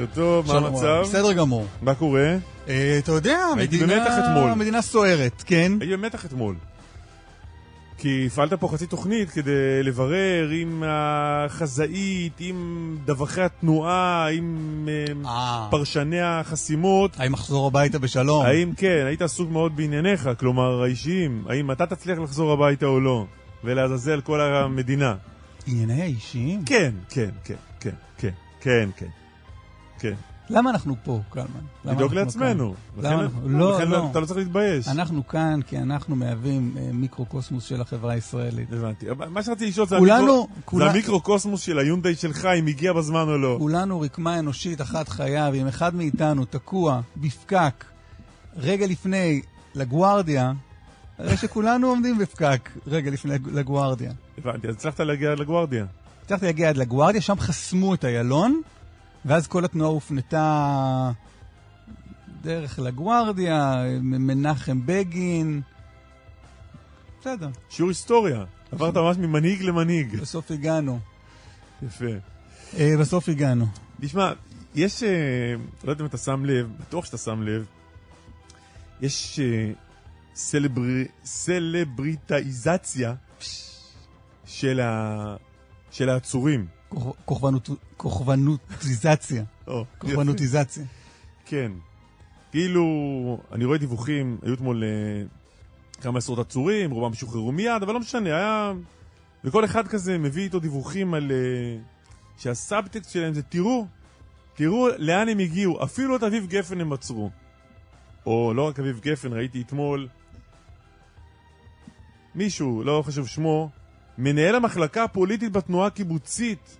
בוקר טוב, מה המצב? בסדר גמור. מה קורה? אה, אתה יודע, הייתי מדינה- במתח אתמול. מדינה סוערת, כן? הייתי במתח אתמול. כי הפעלת פה חצי תוכנית כדי לברר עם החזאית, עם דווחי התנועה, עם אה, אה. פרשני החסימות. האם אחזור הביתה בשלום? האם כן, היית עסוק מאוד בענייניך, כלומר האישיים, האם אתה תצליח לחזור הביתה או לא, ולעזאזל כל המדינה. ענייני האישיים? כן, כן, כן, כן, כן, כן, כן, כן. למה אנחנו פה, קלמן? לדאוג לעצמנו. כאן? לכן- לא, לכן לא. אתה לא צריך להתבייש. אנחנו כאן כי אנחנו מהווים אה, מיקרוקוסמוס של החברה הישראלית. הבנתי. מה שרציתי לשאול זה כולנו- המיקרו- זה המיקרוקוסמוס של היונדאי שלך, אם הגיע בזמן או לא. כולנו רקמה אנושית אחת חיה, ואם אחד מאיתנו תקוע בפקק רגע לפני לגוארדיה, הרי שכולנו עומדים בפקק רגע לפני לגוארדיה. הבנתי, אז הצלחת להגיע לגוארדיה. הצלחתי להגיע עד לגוארדיה, שם חסמו את איילון, ואז כל התנועה הופנתה דרך לגוארדיה, מנחם בגין. בסדר, שיעור היסטוריה. עברת ממש ממנהיג למנהיג. בסוף הגענו. יפה. אה, בסוף הגענו. תשמע, יש, אה, לא יודע אם אתה שם לב, בטוח שאתה שם לב, יש אה, סלברי, סלבריטאיזציה של, ה, של העצורים. כוכ- כוכבנות- כוכבנותיזציה. כוכבנותיזציה. כן. כאילו, אני רואה דיווחים, היו אתמול אה, כמה עשרות עצורים, רובם שוחררו מיד, אבל לא משנה, היה... וכל אחד כזה מביא איתו דיווחים על... אה, שהסאבטקסט שלהם זה, תראו, תראו לאן הם הגיעו, אפילו את אביב גפן הם עצרו. או לא רק אביב גפן, ראיתי אתמול מישהו, לא חשוב שמו, מנהל המחלקה הפוליטית בתנועה הקיבוצית,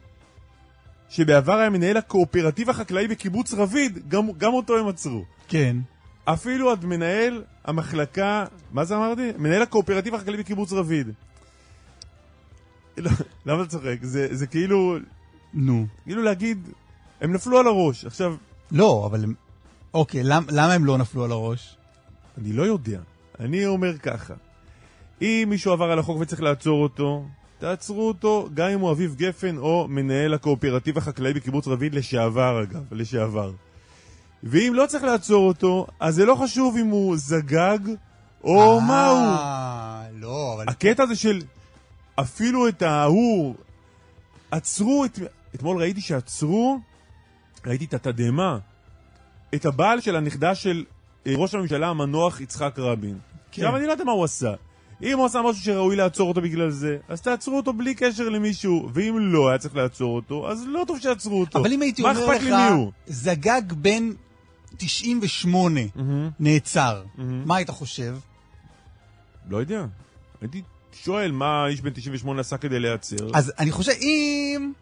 שבעבר היה מנהל הקואופרטיב החקלאי בקיבוץ רביד, גם, גם אותו הם עצרו. כן. אפילו עד מנהל המחלקה, מה זה אמרתי? מנהל הקואופרטיב החקלאי בקיבוץ רביד. למה אתה צוחק? זה, זה כאילו, נו. כאילו להגיד, הם נפלו על הראש. עכשיו, לא, אבל הם... אוקיי, למ- למה הם לא נפלו על הראש? אני לא יודע. אני אומר ככה, אם מישהו עבר על החוק וצריך לעצור אותו, תעצרו אותו, גם אם הוא אביב גפן או מנהל הקואופרטיב החקלאי בקיבוץ רביד לשעבר, אגב, לשעבר. ואם לא צריך לעצור אותו, אז זה לא חשוב אם הוא זגג או מה הוא. אה, לא, אבל... הקטע הזה של אפילו את ההוא, עצרו את... אתמול ראיתי שעצרו, ראיתי את התדהמה, את הבעל של הנכדה של אה, ראש הממשלה המנוח יצחק רבין. כן. עכשיו, אני לא יודע מה הוא עשה. אם הוא עשה משהו שראוי לעצור אותו בגלל זה, אז תעצרו אותו בלי קשר למישהו, ואם לא היה צריך לעצור אותו, אז לא טוב שיעצרו אותו. אבל אם הייתי מה אומר לך? זגג בן 98 מהמם, נעצר, מהמם. מה היית חושב? לא יודע. הייתי שואל מה איש בן 98 עשה כדי להיעצר. אז אני חושב, אם...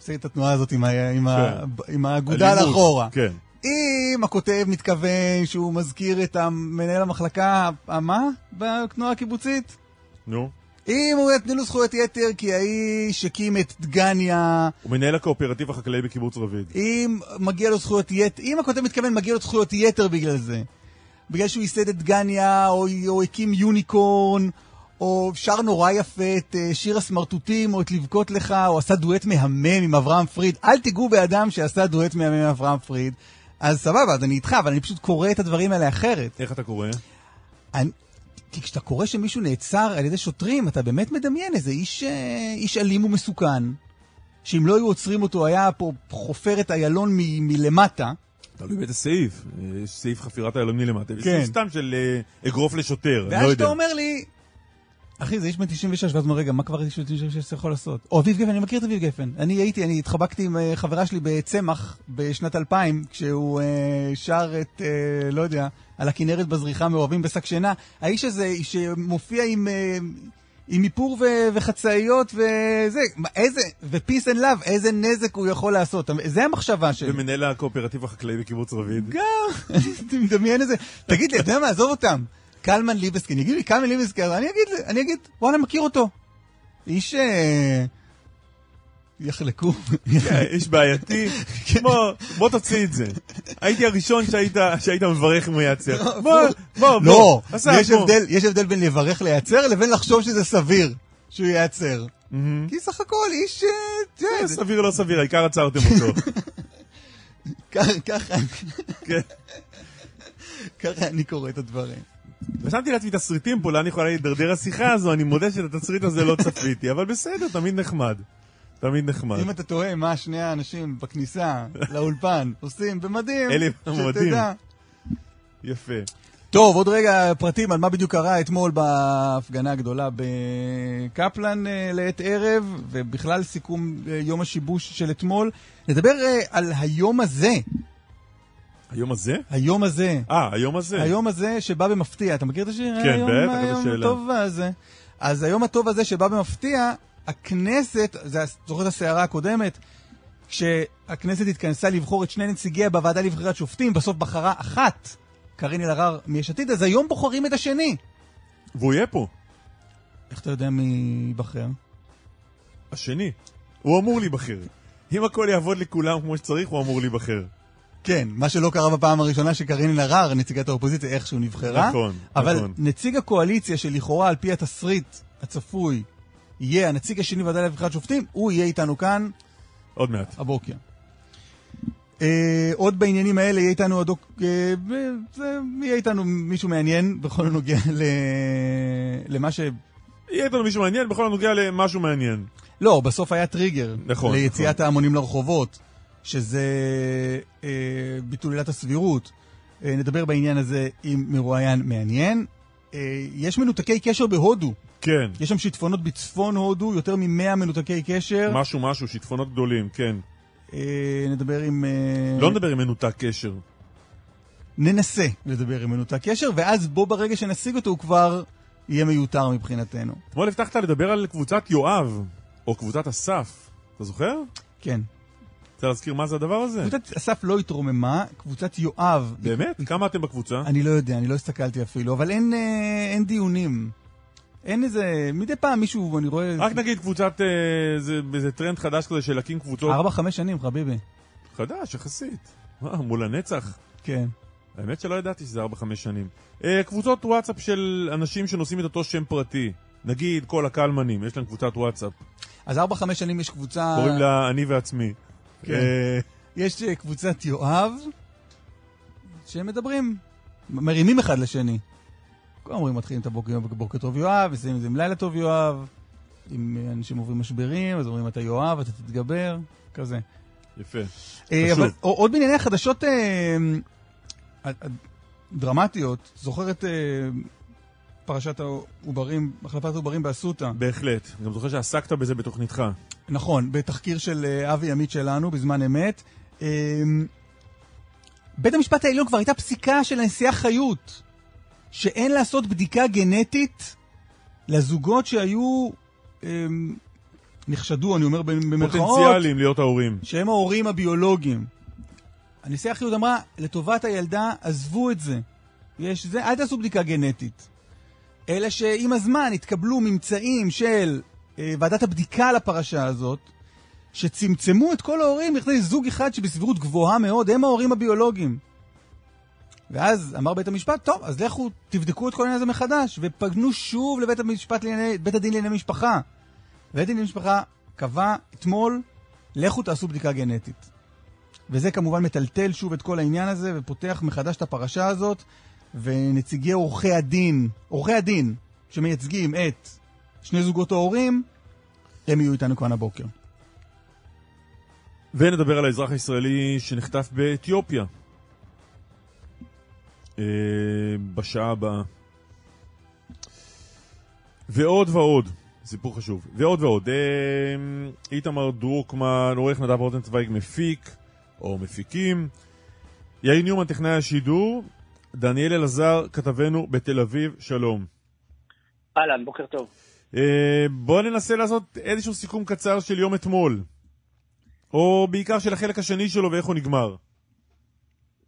עושה את התנועה הזאת עם ה- עם ה- כן. עם האגודה. לאחורה. כן. אם הכותב מתכוון שהוא מזכיר את מנהל המחלקה, מה? בתנועה הקיבוצית? נו. אם הוא יתנו לו זכויות יתר כי האיש הקים את דגניה, הוא מנהל הקואופרטיב החקלאי בקיבוץ רביד. אם מגיע לו זכויות יתר, אם הכותב מתכוון מגיע לו זכויות יתר בגלל זה, בגלל שהוא ייסד את דגניה, או, או הקים יוניקורן, או שר נורא יפה את אה, שיר הסמרטוטים, או את לבכות לך, או עשה דואט מהמם עם אברהם פריד. אל תיגעו באדם שעשה דואט מהמם עם אברהם פריד. אז סבבה, אז אני איתך, אבל אני פשוט קורא את הדברים האלה אחרת. איך אתה קורא? אני, כי כשאתה קורא שמישהו נעצר על ידי שוטרים, אתה באמת מדמיין איזה איש, אה, איש אלים ומסוכן, שאם לא היו עוצרים אותו, היה פה חופר את איילון מ- מלמטה. תלוי באיזה סעיף. אה, יש סעיף חפירת היהלומני למטה, ויש כן. סעיף סתם של אה, אגרוף לשוטר, אני לא ואז יודע. אתה אומר לי, אחי, זה איש בן 96, ואז אומר, רגע, מה כבר איש בן 96 יכול לעשות? או אביב גפן, אני מכיר את אביב גפן. אני הייתי, אני התחבקתי עם אה, חברה שלי בצמח בשנת 2000, כשהוא אה, שר את, אה, לא יודע, על הכנרת בזריחה מאוהבים בשק שינה. האיש הזה שמופיע עם... אה, עם איפור ו- וחצאיות וזה, איזה, ו peace and love, איזה נזק הוא יכול לעשות. זה המחשבה שלי. ומנהל הקואופרטיב החקלאי בקיבוץ רביד. גם, אני מדמיין איזה, תגיד לי, אתה יודע מה, עזוב אותם. קלמן ליבסקינד, יגיד לי קלמן ליבסקינד, אני אגיד, אני אגיד, וואלה, מכיר אותו. איש... אה, יחלקו. כן, איש בעייתי. בוא, בוא תוציא את זה. הייתי הראשון שהיית מברך אם הוא ייעצר. בוא, בוא, בוא. לא, יש. הבדל, בין לברך להיעצר לבין לחשוב שזה סביר שהוא ייעצר. כי סך הכל איש... אה, אה, זה- סביר לא סביר, העיקר עצרתם אותו. כן. ככה אני קורא את הדברים. רשמתי לעצמי תסריטים פה, לאן יכולה להידרדר השיחה הזו, אני מודה שאת התסריט הזה לא צפיתי, אבל בסדר, תמיד נחמד. תמיד נחמד. אם אתה תוהה מה שני האנשים בכניסה לאולפן עושים במדים. שתדע. יפה. טוב, עוד רגע פרטים על מה בדיוק קרה אתמול בהפגנה הגדולה בקפלן אה, לעת ערב, ובכלל סיכום אה, יום השיבוש של אתמול. נדבר אה, על היום הזה, היום הזה? היום הזה, אה, היום הזה. היום הזה שבא במפתיע. אתה מכיר את השיר? כן, בטח, היום. הטוב הזה. אז היום הטוב הזה שבא במפתיע, הכנסת, זה זוכר את הסערה הקודמת, כשהכנסת התכנסה לבחור את שני נציגיה בוועדה לבחירת שופטים, בסוף בחרה אחת, קארין אלהרר מיש עתיד, אז היום בוחרים את השני. והוא יהיה פה, איך אתה יודע מי ייבחר? השני. הוא אמור להיבחר. אם הכל יעבוד לכולם כמו שצריך, הוא אמור להיבחר. כן, מה שלא קרה בפעם הראשונה שקארין אלהרר, נציגת האופוזיציה, איכשהו נבחרה. נכון, אבל נכון. נציג הקואליציה, שלכאורה על פי התסריט הצפוי, יהיה הנציג השני בוועדה לבחירת שופטים, הוא יהיה איתנו כאן עוד מעט. הבוקר. אה, עוד בעניינים האלה יהיה איתנו הדוק... אה, זה, יהיה איתנו מישהו מעניין בכל הנוגע ל... למה ש... יהיה איתנו מישהו מעניין בכל הנוגע למשהו מעניין. לא, בסוף היה טריגר נכון, ליציאת נכון. ההמונים לרחובות, שזה אה, ביטול עילת הסבירות. אה, נדבר בעניין הזה עם מרואיין מעניין. אה, יש מנותקי קשר בהודו. כן. יש שם שיטפונות בצפון הודו, יותר מ-100 מנותקי קשר. משהו משהו, שיטפונות גדולים, כן. אה, נדבר עם... אה, לא נדבר עם מנותק קשר. ננסה לדבר עם מנותק קשר, ואז בו ברגע שנשיג אותו הוא כבר יהיה מיותר מבחינתנו. אתמול הבטחת לדבר על קבוצת יואב, או קבוצת אסף. אתה זוכר? כן. רוצה להזכיר מה זה הדבר הזה? קבוצת אסף לא התרוממה, קבוצת יואב... באמת? כמה אתם בקבוצה? אני לא יודע, אני לא הסתכלתי אפילו, אבל אין, אה, אין דיונים. אין איזה... מדי פעם מישהו, אני רואה... רק נגיד קבוצת, אה, זה זה טרנד חדש כזה של להקים קבוצות. ארבע, חמש שנים, חביבי. חדש, יחסית. אה, מול הנצח. כן. האמת שלא ידעתי שזה 4-5 שנים. אה, קבוצות וואטסאפ של אנשים שנושאים את אותו שם פרטי. נגיד כל הקלמנים, יש להם קבוצת וואטסאפ. אז ארבע, חמש שנים יש קבוצה... קוראים לה אני ועצמי. כן. אה, יש אה, קבוצת יואב, שהם מדברים, מרימים אחד לשני. כולם אומרים, מתחילים את הבוקר בוקר טוב יואב, מסיימים את זה עם לילה טוב יואב. אם אנשים עוברים משברים, אז אומרים, אתה יואב, אתה תתגבר, כזה. יפה. אה, חשוב. עוד בענייני החדשות אה, אה, דרמטיות, זוכר את פרשת העוברים, החלפת העוברים באסותא? בהחלט. גם זוכר שעסקת בזה בתוכניתך. נכון, בתחקיר של אה, אבי עמית שלנו בזמן אמת. אה, בית המשפט העליון כבר הייתה פסיקה של הנשיאה חיות, שאין לעשות בדיקה גנטית לזוגות שהיו, אה, נחשדו, אני אומר במרכאות, פוטנציאלים להיות ההורים. שהם ההורים הביולוגיים. הנשיאה חיות אמרה, לטובת הילדה, עזבו את זה. יש זה, אל תעשו בדיקה גנטית. אלא שעם הזמן התקבלו ממצאים של ועדת הבדיקה לפרשה הזאת, שצמצמו את כל ההורים לכדי זוג אחד שבסבירות גבוהה מאוד, הם ההורים הביולוגיים. ואז אמר בית המשפט, טוב, אז לכו תבדקו את כל העניין הזה מחדש, ופנו שוב לבית המשפט, לענייני, בית הדין לענייני משפחה. בית הדין לענייני משפחה קבע אתמול, לכו תעשו בדיקה גנטית. וזה כמובן מטלטל שוב את כל העניין הזה, ופותח מחדש את הפרשה הזאת, ונציגי עורכי הדין, עורכי הדין שמייצגים את שני זוגות ההורים, הם יהיו איתנו כאן הבוקר. ונדבר על האזרח הישראלי שנחטף באתיופיה. אה, בשעה הבאה. ועוד ועוד, סיפור חשוב, ועוד ועוד. אה, איתמר דרוקמן, עורך נדב רוטנצוויג מפיק, או מפיקים. יאיר ניומן, טכנאי השידור. דניאל אלעזר, כתבנו בתל אביב, שלום. אהלן, בוקר טוב. אה, בואו ננסה לעשות איזשהו סיכום קצר של יום אתמול. או בעיקר של החלק השני שלו ואיך הוא נגמר.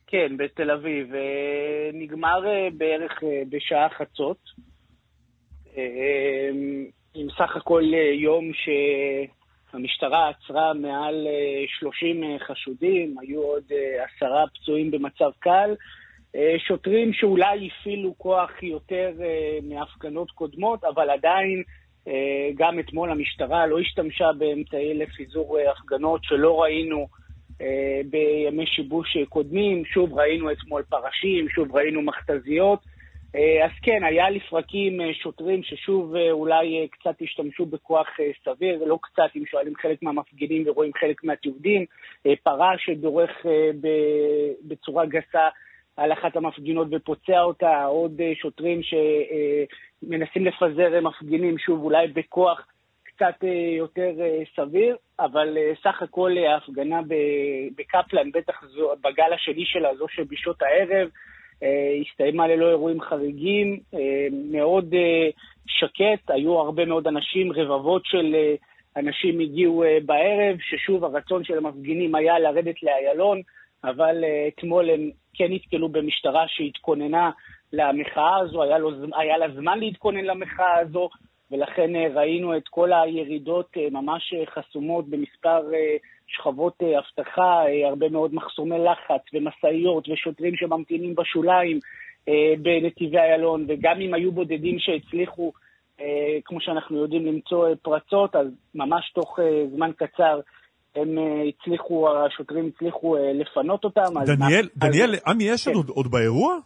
כן, בתל אביב. אה, נגמר אה, בערך בשעה חצות. עם סך הכל יום שהמשטרה עצרה מעל אה, 30 אה, חשודים, היו עוד עשרה פצועים במצב קל. אה, שוטרים שאולי הפעילו כוח יותר אה, מהפגנות קודמות, אבל עדיין אה, גם אתמול המשטרה לא השתמשה באמצעי לפיזור הפגנות שלא ראינו בימי שיבוש קודמים. שוב ראינו אתמול פרשים, שוב ראינו מכתזיות. אז כן, היה לפרקים שוטרים ששוב אולי קצת השתמשו בכוח סביר, לא קצת, אם שואלים חלק מהמפגינים ורואים חלק מהתיעודים. פרש שדורך בצורה גסה על אחת המפגינות ופוצע אותה, עוד אה, שוטרים שמנסים לפזר אה, מפגינים, שוב, אולי בכוח קצת אה, יותר סביר, אבל סך הכל ההפגנה בקפלן, בטח זו, בגל השני שלה, זו שבשעות הערב, הסתיימה ללא אירועים חריגים, מאוד שקט, היו הרבה מאוד אנשים, רבבות של אנשים הגיעו בערב, ששוב הרצון של המפגינים היה לרדת לאיילון, אבל אה, אתמול הם כן נתקלו במשטרה שהתכוננה למחאה הזו, היה, לו, היה לה זמן להתכונן למחאה הזו, ולכן אה, ראינו את כל הירידות אה, ממש חסומות במספר שכבות אבטחה, הרבה מאוד מחסומי לחץ ומשאיות ושוטרים שממתינים בשוליים בנתיבי איילון, וגם אם היו בודדים שהצליחו, כמו שאנחנו יודעים, למצוא פרצות, אז ממש תוך זמן קצר הם אה, הצליחו, השוטרים הצליחו אה, לפנות אותם. אז דניאל, מה- דניאל, אז- עמי אשד כן. עוד- עוד באירוע?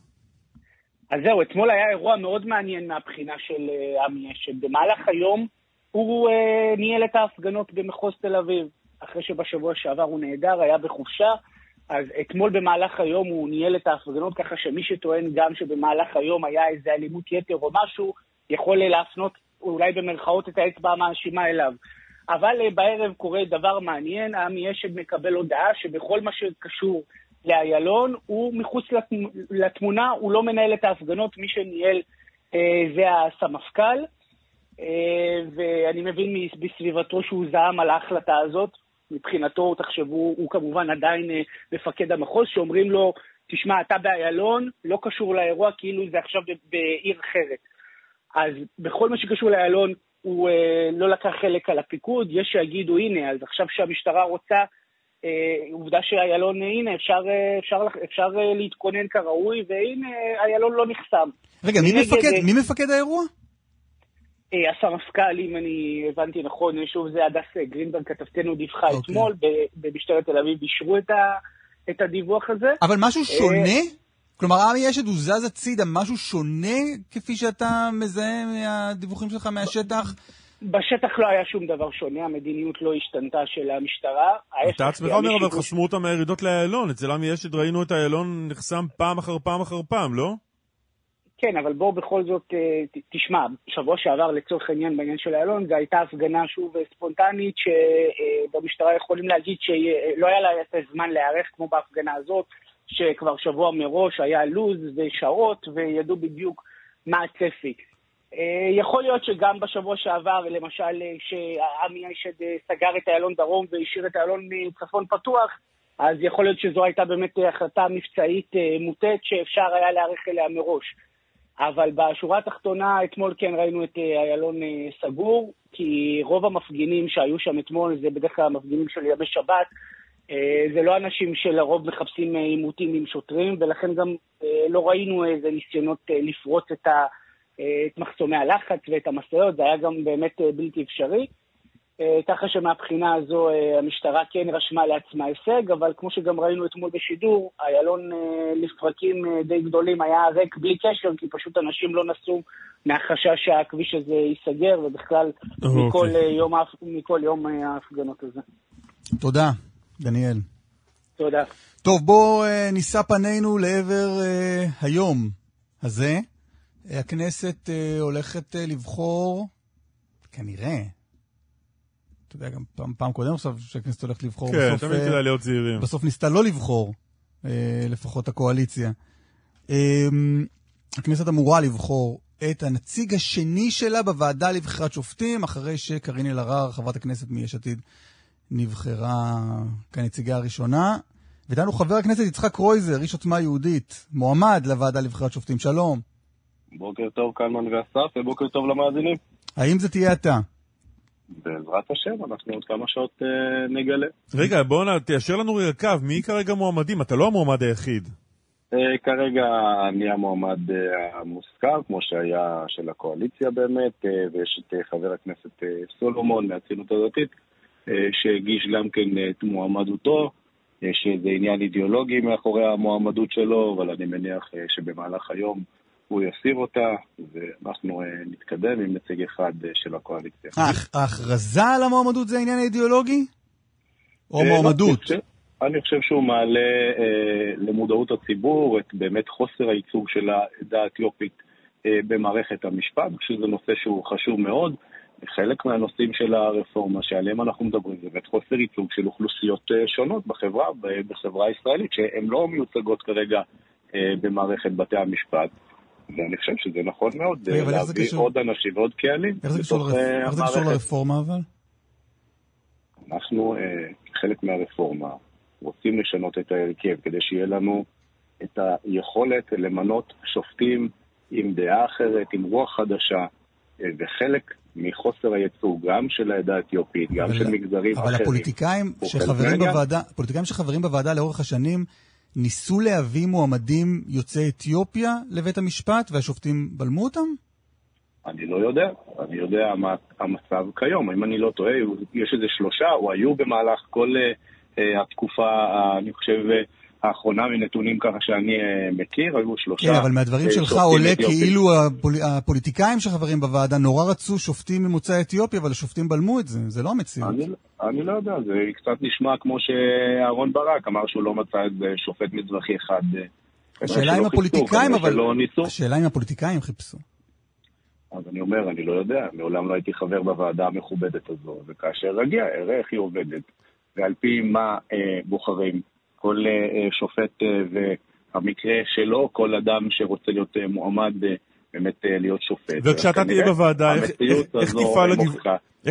אז זהו, אתמול היה אירוע מאוד מעניין מהבחינה של אה, עמי אשד. במהלך היום הוא אה, ניהל את ההפגנות במחוז תל אביב. אחרי שבשבוע שעבר הוא נעדר, היה בחופשה, אז אתמול במהלך היום הוא ניהל את ההפגנות, ככה שמי שטוען גם שבמהלך היום היה איזה אלימות יתר או משהו, יכול להפנות אולי במרכאות את האצבע המאשימה אליו. אבל אה, בערב קורה דבר מעניין, עמי אשד מקבל הודעה שבכל מה שקשור לאיילון, הוא מחוץ לתמ- לתמונה, הוא לא מנהל את ההפגנות, מי שניהל אה, זה הסמפכ"ל, אה, ואני מבין בסביבתו שהוא זעם על ההחלטה הזאת. מבחינתו, תחשבו, הוא כמובן עדיין אה, מפקד המחוז, שאומרים לו, תשמע, אתה באיילון, לא קשור לאירוע, כאילו זה עכשיו בעיר אחרת. אז בכל מה שקשור לאיילון, הוא אה, לא לקח חלק על הפיקוד, יש שיגידו, הנה, אז עכשיו שהמשטרה רוצה, אה, עובדה שאיילון, אה, הנה, אפשר, אה, אפשר, אפשר, אפשר אה, להתכונן כראוי, והנה, אה, איילון לא נחסם. רגע, מי מפקד, אה, מי מפקד האירוע? אה, הסמפכ"ל, אם אני הבנתי נכון, אה, שוב, זה הדס אה, גרינברג, כתבתנו דיווחה אוקיי. אתמול, במשטרת תל אביב אישרו את, ה, את הדיווח הזה. אבל משהו אה, שונה? כלומר, עמי אשד הוא זז הצידה, משהו שונה כפי שאתה מזהה מהדיווחים שלך מהשטח? בשטח לא היה שום דבר שונה, המדיניות לא השתנתה של המשטרה. אתה עצמך אומר, אבל חסמו אותם מהירידות לאיילון. אצל עמי אשד ראינו את איילון נחסם פעם אחר פעם אחר פעם, לא? כן, אבל בוא בכל זאת, אה, תשמע, שבוע שעבר לצורך העניין בעניין של איילון, זו הייתה הפגנה שוב אה, ספונטנית, שבמשטרה יכולים להגיד שלא היה לה את הזמן להיערך כמו בהפגנה הזאת, שכבר שבוע מראש היה לו"ז ושעות, וידעו בדיוק מה הצפי. אה, יכול להיות שגם בשבוע שעבר, למשל, אה, שעמי אשד אה, סגר את איילון דרום והשאיר את איילון מצפון פתוח, אז יכול להיות שזו הייתה באמת החלטה מבצעית מוטית שאפשר היה להיערך אליה מראש. אבל בשורה התחתונה, אתמול כן ראינו את איילון סגור, כי רוב המפגינים שהיו שם אתמול זה בדרך כלל המפגינים של ימי שבת. אה, זה לא אנשים שלרוב מחפשים אה, עימותים עם שוטרים, ולכן גם אה, לא ראינו איזה ניסיונות לפרוץ את, ה, את מחסומי הלחץ ואת המשאיות, זה היה גם באמת בלתי אפשרי. ככה שמבחינה הזו המשטרה כן רשמה לעצמה הישג, אבל כמו שגם ראינו אתמול בשידור, איילון לפרקים די גדולים היה ריק בלי קשר, כי פשוט אנשים לא נסעו מהחשש שהכביש הזה ייסגר, ובכלל אוקיי. מכל, יום, מכל יום ההפגנות הזה. תודה, דניאל. תודה. טוב, בואו אה, נישא פנינו לעבר אה, היום הזה. הכנסת אה, הולכת אה, לבחור, כנראה, אתה יודע, גם פעם, פעם קודם עכשיו שהכנסת הולכת לבחור, כן, בסוף, תמיד כדאי להיות זהירים. בסוף ניסתה לא לבחור, לפחות הקואליציה. הכנסת אמורה לבחור את הנציג השני שלה בוועדה לבחירת שופטים, אחרי שקארין אלהרר, חברת הכנסת מיש עתיד, נבחרה כנציגה הראשונה. ואיתנו חבר הכנסת יצחק קרויזר, איש עוצמה יהודית, מועמד לוועדה לבחירת שופטים. שלום. בוקר טוב קלמן ואסף, ובוקר טוב למאזינים. האם זה תהיה אתה? בעזרת השם, אנחנו עוד כמה שעות אה, נגלה. רגע, בוא נ... תיישר לנו קו, מי כרגע מועמדים? אתה לא המועמד היחיד. אה, כרגע אני המועמד אה, המוסכם, כמו שהיה של הקואליציה באמת, אה, ויש את אה, חבר הכנסת אה, סולומון מהציונות הדתית, שהגיש גם כן אה, את מועמדותו. יש איזה עניין אידיאולוגי מאחורי המועמדות שלו, אבל אני מניח אה, שבמהלך היום הוא יסיר אותה, ואנחנו אה, נתקדם עם נציג אחד אה, של הקואליציה. ההכ- ההכרזה על המועמדות זה העניין האידיאולוגי? או אה, לא, מועמדות? אני חושב- שהוא מעלה אה, למודעות הציבור את באמת חוסר הייצוג של העדה האתיופית אה, במערכת המשפט, שזה נושא שהוא חשוב מאוד. חלק מהנושאים של הרפורמה שעליהם אנחנו מדברים זה באמת חוסר ייצוג של אוכלוסיות אה, שונות בחברה, בחברה הישראלית, שהן לא מיוצגות כרגע אה, במערכת בתי המשפט. ואני חושב שזה נכון מאוד, אה, להביא? עוד אנשים ועוד קהלים איך זה קשור. לרפורמה אבל? אנחנו, כחלק מהרפורמה, רוצים לשנות את ההרכב כדי שיהיה לנו את היכולת למנות שופטים עם דעה אחרת, עם רוח חדשה, וחלק מחוסר הייצוג, גם של העדה האתיופית, גם אבל- של מגזרים אבל אחרים. הפוליטיקאים הוא חלק שחברים. בוועדה, הפוליטיקאים שחברים בוועדה לאורך השנים ניסו להביא מועמדים יוצאי אתיופיה לבית המשפט והשופטים בלמו אותם? אני לא יודע, אני יודע מה המצב כיום. אם אני לא טועה, יש איזה שלושה, או היו במהלך כל אה, התקופה, אה, אני חושב, אה, האחרונה מנתונים ככה שאני אה, מכיר, היו שלושה. כן, אבל מהדברים אה, שלך עולה אתיופים. כאילו הפול... הפוליטיקאים שחברים בוועדה נורא רצו שופטים ממוצא אתיופי, אבל השופטים בלמו את זה, זה לא המציאות. אני, אני לא יודע, זה קצת נשמע כמו שאהרון ברק אמר שהוא לא מצא איזה שופט מזרחי אחד. אה, השאלה אם הפוליטיקאים, אבל... השאלה אם הפוליטיקאים חיפשו. אז אני אומר, אני לא יודע, מעולם לא הייתי חבר בוועדה המכובדת הזו, וכאשר אגיע, אראה איך היא עובדת, ועל פי מה אה, בוחרים כל אה, אה, שופט אה, והמקרה שלו, כל אדם שרוצה להיות מועמד באמת להיות שופט. וכשאתה תהיה בוועדה, איך-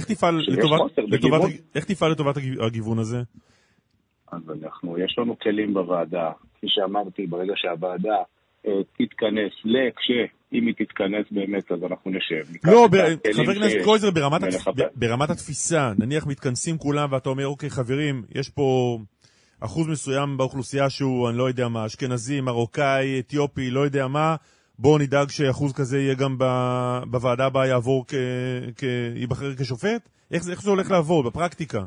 תפעל. איך לטובת... חוסר לטובת- בגיוון. איך תפעל לטובת הגיב- הגיוון הזה? אז אנחנו, יש לנו כלים בוועדה, כפי שאמרתי, ברגע שהוועדה תתכנס, לכשאם היא תתכנס באמת, אז אנחנו נשב. לא, ב- חבר הכנסת קרויזר, התפ- ברמת התפיסה, נניח מתכנסים כולם ואתה אומר, אוקיי, חברים, יש פה אחוז מסוים באוכלוסייה שהוא, אני לא יודע מה, אשכנזי, מרוקאי, אתיופי, לא יודע מה, בואו נדאג שאחוז כזה יהיה גם ב- בוועדה הבאה יעבור, כ- ייבחר כשופט? איך זה איך זה הולך לעבוד בפרקטיקה?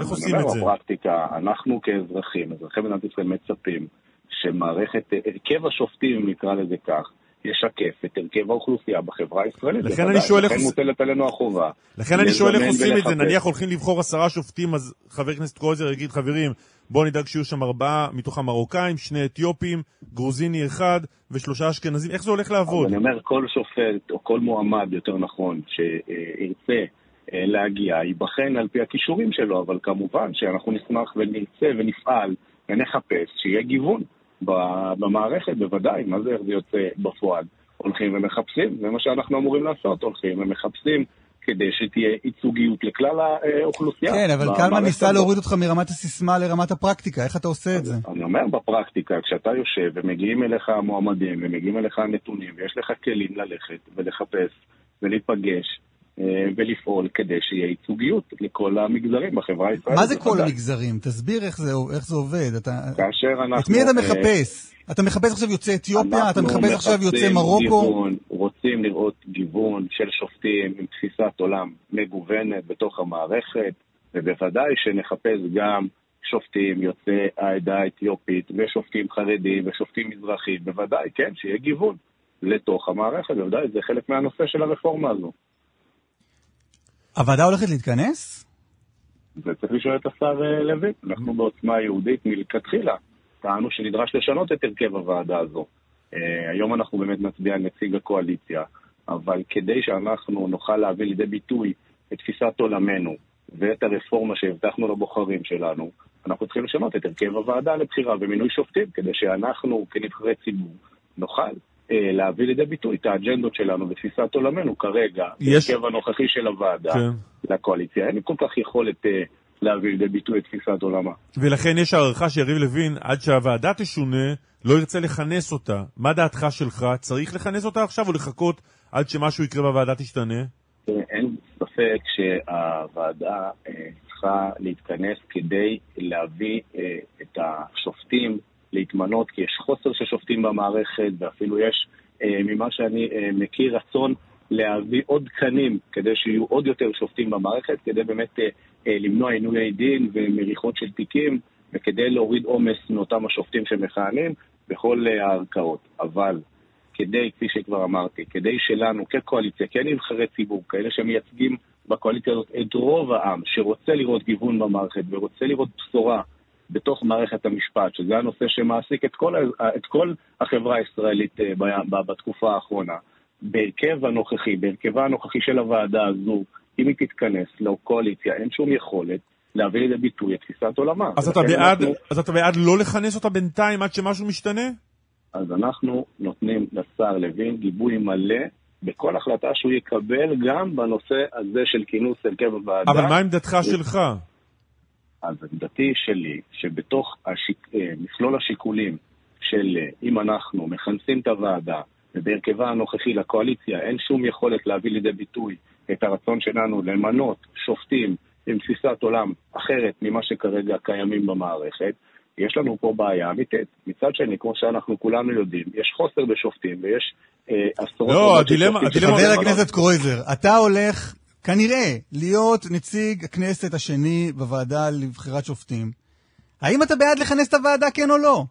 איך עושים את זה? בפרקטיקה, אנחנו כאזרחים, אזרחי מדינת ישראל מצפים שמערכת, הרכב השופטים, נקרא לזה כך, ישקף את הרכב האוכלוסייה בחברה הישראלית. לכן אני שואל איך לכן מוטלת עלינו החובה. לכן אני שואל איך עושים את זה. נניח הולכים לבחור עשרה שופטים, אז חבר הכנסת קרויזר יגיד, חברים, בואו נדאג שיהיו שם ארבעה מתוכם מרוקאים, שני אתיופים, גרוזיני אחד ושלושה אשכנזים, איך זה הולך לעבוד? אני אומר, כל שופט, או כל מועמד, יותר נכון, שירצה אה, להגיע, ייבחן על פי הכישורים שלו, אבל כמובן שאנחנו נשמח ונרצה ונפעל ונחפש שיהיה גיוון במערכת, בוודאי. מה זה, איך זה יוצא בפועל? הולכים ומחפשים, זה מה שאנחנו אמורים לעשות, הולכים ומחפשים כדי שתהיה ייצוגיות לכלל האוכלוסייה. כן, אבל קלמן ניסה. להוריד אותך מרמת הסיסמה לרמת הפרקטיקה, איך אתה עושה את זה? אני אומר בפרקטיקה, כשאתה יושב ומגיעים אליך המועמדים ומגיעים אליך הנתונים ויש לך כלים ללכת ולחפש ולהיפגש אה, ולפעול כדי שיהיה ייצוגיות לכל המגזרים בחברה הישראלית. מה זה כל. המגזרים? תסביר איך זה, איך זה עובד. אתה... כאשר אנחנו... את מי אתה אה, מחפש? אתה מחפש עכשיו יוצאי אתיופיה? אתה מחפש עכשיו מחפשים מרוקו? רוצים לראות גיוון של שופטים עם תפיסת עולם מגוונת בתוך המערכת, ובוודאי שנחפש גם שופטים יוצאי העדה האתיופית, ושופטים חרדים, ושופטים מזרחים, בוודאי, כן, שיהיה גיוון לתוך המערכת, בוודאי, זה חלק מהנושא של הרפורמה הזו. הוועדה הולכת להתכנס? וצריך לשאול את השר אה, לוין. אנחנו בעוצמה יהודית מלכתחילה טענו שנדרש לשנות את הרכב הוועדה הזו. אה, היום אנחנו באמת נצביע על נציג הקואליציה, אבל כדי שאנחנו נוכל להביא לידי ביטוי את תפיסת עולמנו ואת הרפורמה שהבטחנו לבוחרים שלנו, אנחנו צריכים לשנות את הרכב הוועדה לבחירה ומינוי שופטים, כדי שאנחנו כנבחרי ציבור נוכל אה, להביא לידי ביטוי את האג'נדות שלנו ותפיסת עולמנו כרגע, יש- בהרכב הנוכחי של הוועדה כן. לקואליציה. אין לי כל כך יכולת אה, להביא לידי ביטוי את תפיסת עולמה. ולכן יש הערכה שיריב לוין, עד שהוועדה תשונה, לא ירצה לכנס אותה. מה דעתך שלך? צריך לכנס אותה עכשיו או לחכות עד שמשהו יקרה והוועדה תשתנה? תראה, אין ספק שהוועדה אה, צריכה להתכנס כדי להביא אה, את השופטים להתמנות, כי יש חוסר של שופטים במערכת, ואפילו יש, אה, ממה שאני אה, מכיר, רצון להביא עוד תקנים כדי שיהיו עוד יותר שופטים במערכת, כדי באמת אה, אה, למנוע עינויי דין ומריחות של תיקים, וכדי להוריד עומס מאותם השופטים שמכהנים בכל אה, הערכאות. אבל כדי, כפי שכבר אמרתי, כדי שלנו כקואליציה, כנבחרי ציבור, כאלה שמייצגים בקואליציה הזאת את רוב העם, שרוצה לראות גיוון במערכת ורוצה לראות בשורה בתוך מערכת המשפט, שזה הנושא שמעסיק את כל, את כל החברה הישראלית אה, בתקופה האחרונה, בהרכב הנוכחי, בהרכבה הנוכחי של הוועדה הזו, אם היא תתכנס לקואליציה, אין שום יכולת להביא לידי ביטוי את תפיסת עולמה. אז אתה בעד, אנחנו- אז אתה בעד לא לכנס אותה בינתיים עד שמשהו משתנה? אז אנחנו נותנים לשר לוין גיבוי מלא בכל החלטה שהוא יקבל גם בנושא הזה של כינוס הרכב הוועדה. אבל מה עמדתך שלך? אז עמדתי שלי, שבתוך השיק... אה, מכלול השיקולים של אה, אם אנחנו מכנסים את הוועדה ובהרכבה הנוכחי לקואליציה אין שום יכולת להביא לידי ביטוי את הרצון שלנו למנות שופטים עם תפיסת עולם אחרת ממה שכרגע קיימים במערכת, יש לנו פה בעיה אמיתית. מצד שני, כמו שאנחנו כולנו יודעים, יש חוסר בשופטים ויש אה, עשרות... לא, הדילמה- הדילמה- חבר. הכנסת קרויזר, אתה הולך כנראה להיות נציג הכנסת השני בוועדה לבחירת שופטים. האם אתה בעד לכנס את הוועדה, כן או לא?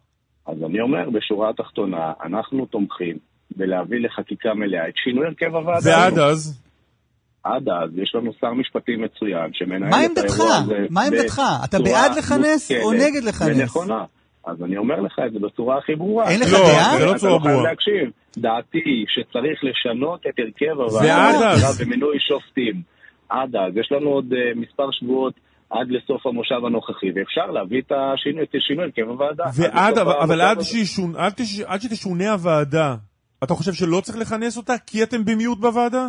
אז אני אומר, בשורה התחתונה, אנחנו תומכים בלהביא לחקיקה מלאה את שינוי הרכב הוועדה. ועד. אז? עד אז יש לנו שר משפטים מצוין שמנהל מה את עמדתך? האירוע הזה מה עמדתך? אתה בצורה בעד לכנס או נגד לכנס? ונכונה. אז אני אומר לך את זה בצורה הכי ברורה. אין לך לא, דעה? זה לא אתה צורה חייב ברורה. להקשיב. דעתי שצריך לשנות את הרכב ועד הוועדה ומינוי שופטים. עד אז. יש לנו עוד uh, מספר שבועות עד לסוף המושב הנוכחי, ואפשר להביא את השינוי, את שינוי הרכב הוועדה. ועד, אבל, אבל עד. שישון, עד, תש, עד שתשונה הוועדה, אתה חושב שלא צריך לכנס אותה כי אתם במיעוט בוועדה?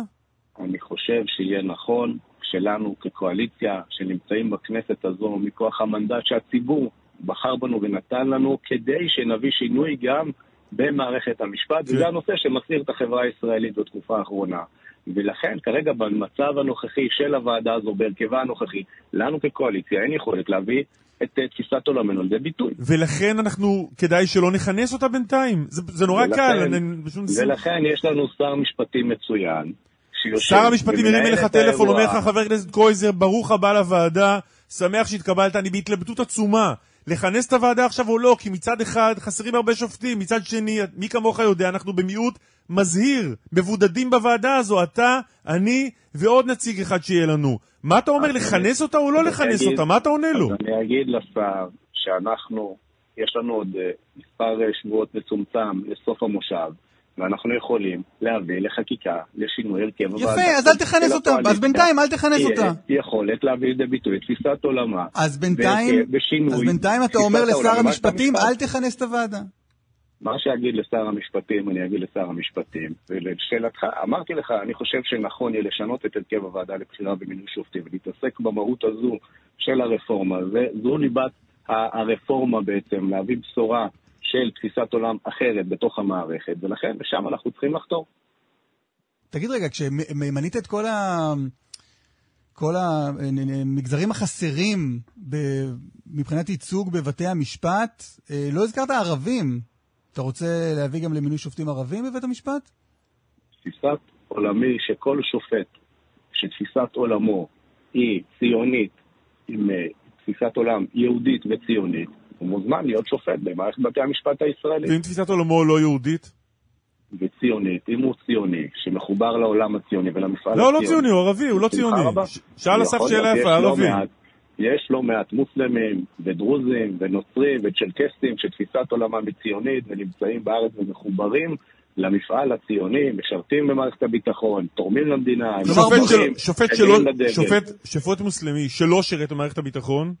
אני חושב שיהיה נכון שלנו כקואליציה שנמצאים בכנסת הזו מכוח המנדט שהציבור בחר בנו ונתן לנו כדי שנביא שינוי גם במערכת המשפט. וזה הנושא שמסעיר את החברה הישראלית בתקופה האחרונה. ולכן כרגע במצב הנוכחי של הוועדה הזו, בהרכבה הנוכחי, לנו כקואליציה אין יכולת להביא את אה, תפיסת עולמנו לידי ביטוי. ולכן אנחנו, כדאי שלא נכנס אותה בינתיים. זה, זה נורא ולכן- קל, אני. ולכן יש לנו שר משפטים מצוין, שיושב שר המשפטים הרים אליך טלפון, אומר. לך, חבר הכנסת קרויזר, ברוך הבא לוועדה, שמח שהתקבלת, אני בהתלבטות עצומה. לכנס את הוועדה עכשיו או לא, כי מצד אחד חסרים הרבה שופטים, מצד שני, מי כמוך יודע, אנחנו במיעוט מזהיר, מבודדים בוועדה הזו, אתה, אני ועוד נציג אחד שיהיה לנו. מה אתה אומר, לכנס אותה או לא לכנס אותה? מה אתה עונה לו? אני אגיד לשר שאנחנו, יש לנו עוד אה, מספר אה, שבועות מצומצם לסוף המושב, ואנחנו יכולים להביא לחקיקה לשינוי הרכב הוועדה. יפה, אז אל תכנס אותה. אז. בינתיים אל תכנס אותה. יכולת להביא לידי ביטוי תפיסת עולמה. אז בינתיים, בשינוי אז בינתיים אתה אומר לשר המשפטים, המשפט. אל תכנס את הוועדה. מה שאגיד לשר המשפטים, אני אגיד לשר המשפטים. ולשאלתך, אמרתי לך, אני חושב שנכון יהיה לשנות את הרכב הוועדה לבחירה במינוי שופטים ולהתעסק במהות הזו של הרפורמה. זו ליבת הרפורמה בעצם, להביא בשורה של תפיסת עולם אחרת בתוך המערכת, ולכן לשם אנחנו צריכים לחתור. תגיד רגע, כשמנית את כל ה... כל המגזרים החסרים ב... מבחינת ייצוג בבתי המשפט, אה, לא הזכרת ערבים. אתה רוצה להביא גם למינוי שופטים ערבים בבית המשפט? תפיסת עולמי שכל שופט שתפיסת עולמו היא ציונית, עם אה, תפיסת עולם יהודית וציונית, הוא מוזמן להיות שופט במערכת בתי המשפט הישראלית. ואם תפיסת עולמו לא יהודית? וציונית, אם הוא ציוני, שמחובר לעולם הציוני ולמפעל לא, הציוני. לא ציוני, הוא ערבי, הוא לא ציוני. שאל אסף שאלה יפה, לא ערבי. מעט- יש לא מעט מוסלמים ודרוזים ונוצרים וצ'רקסים שתפיסת עולמם היא ציונית ונמצאים בארץ ומחוברים למפעל הציוני, משרתים במערכת הביטחון, תורמים למדינה, הם שופט, של, שופט, שלא. שופט, שופט מוסלמי שלא שירת במערכת הביטחון,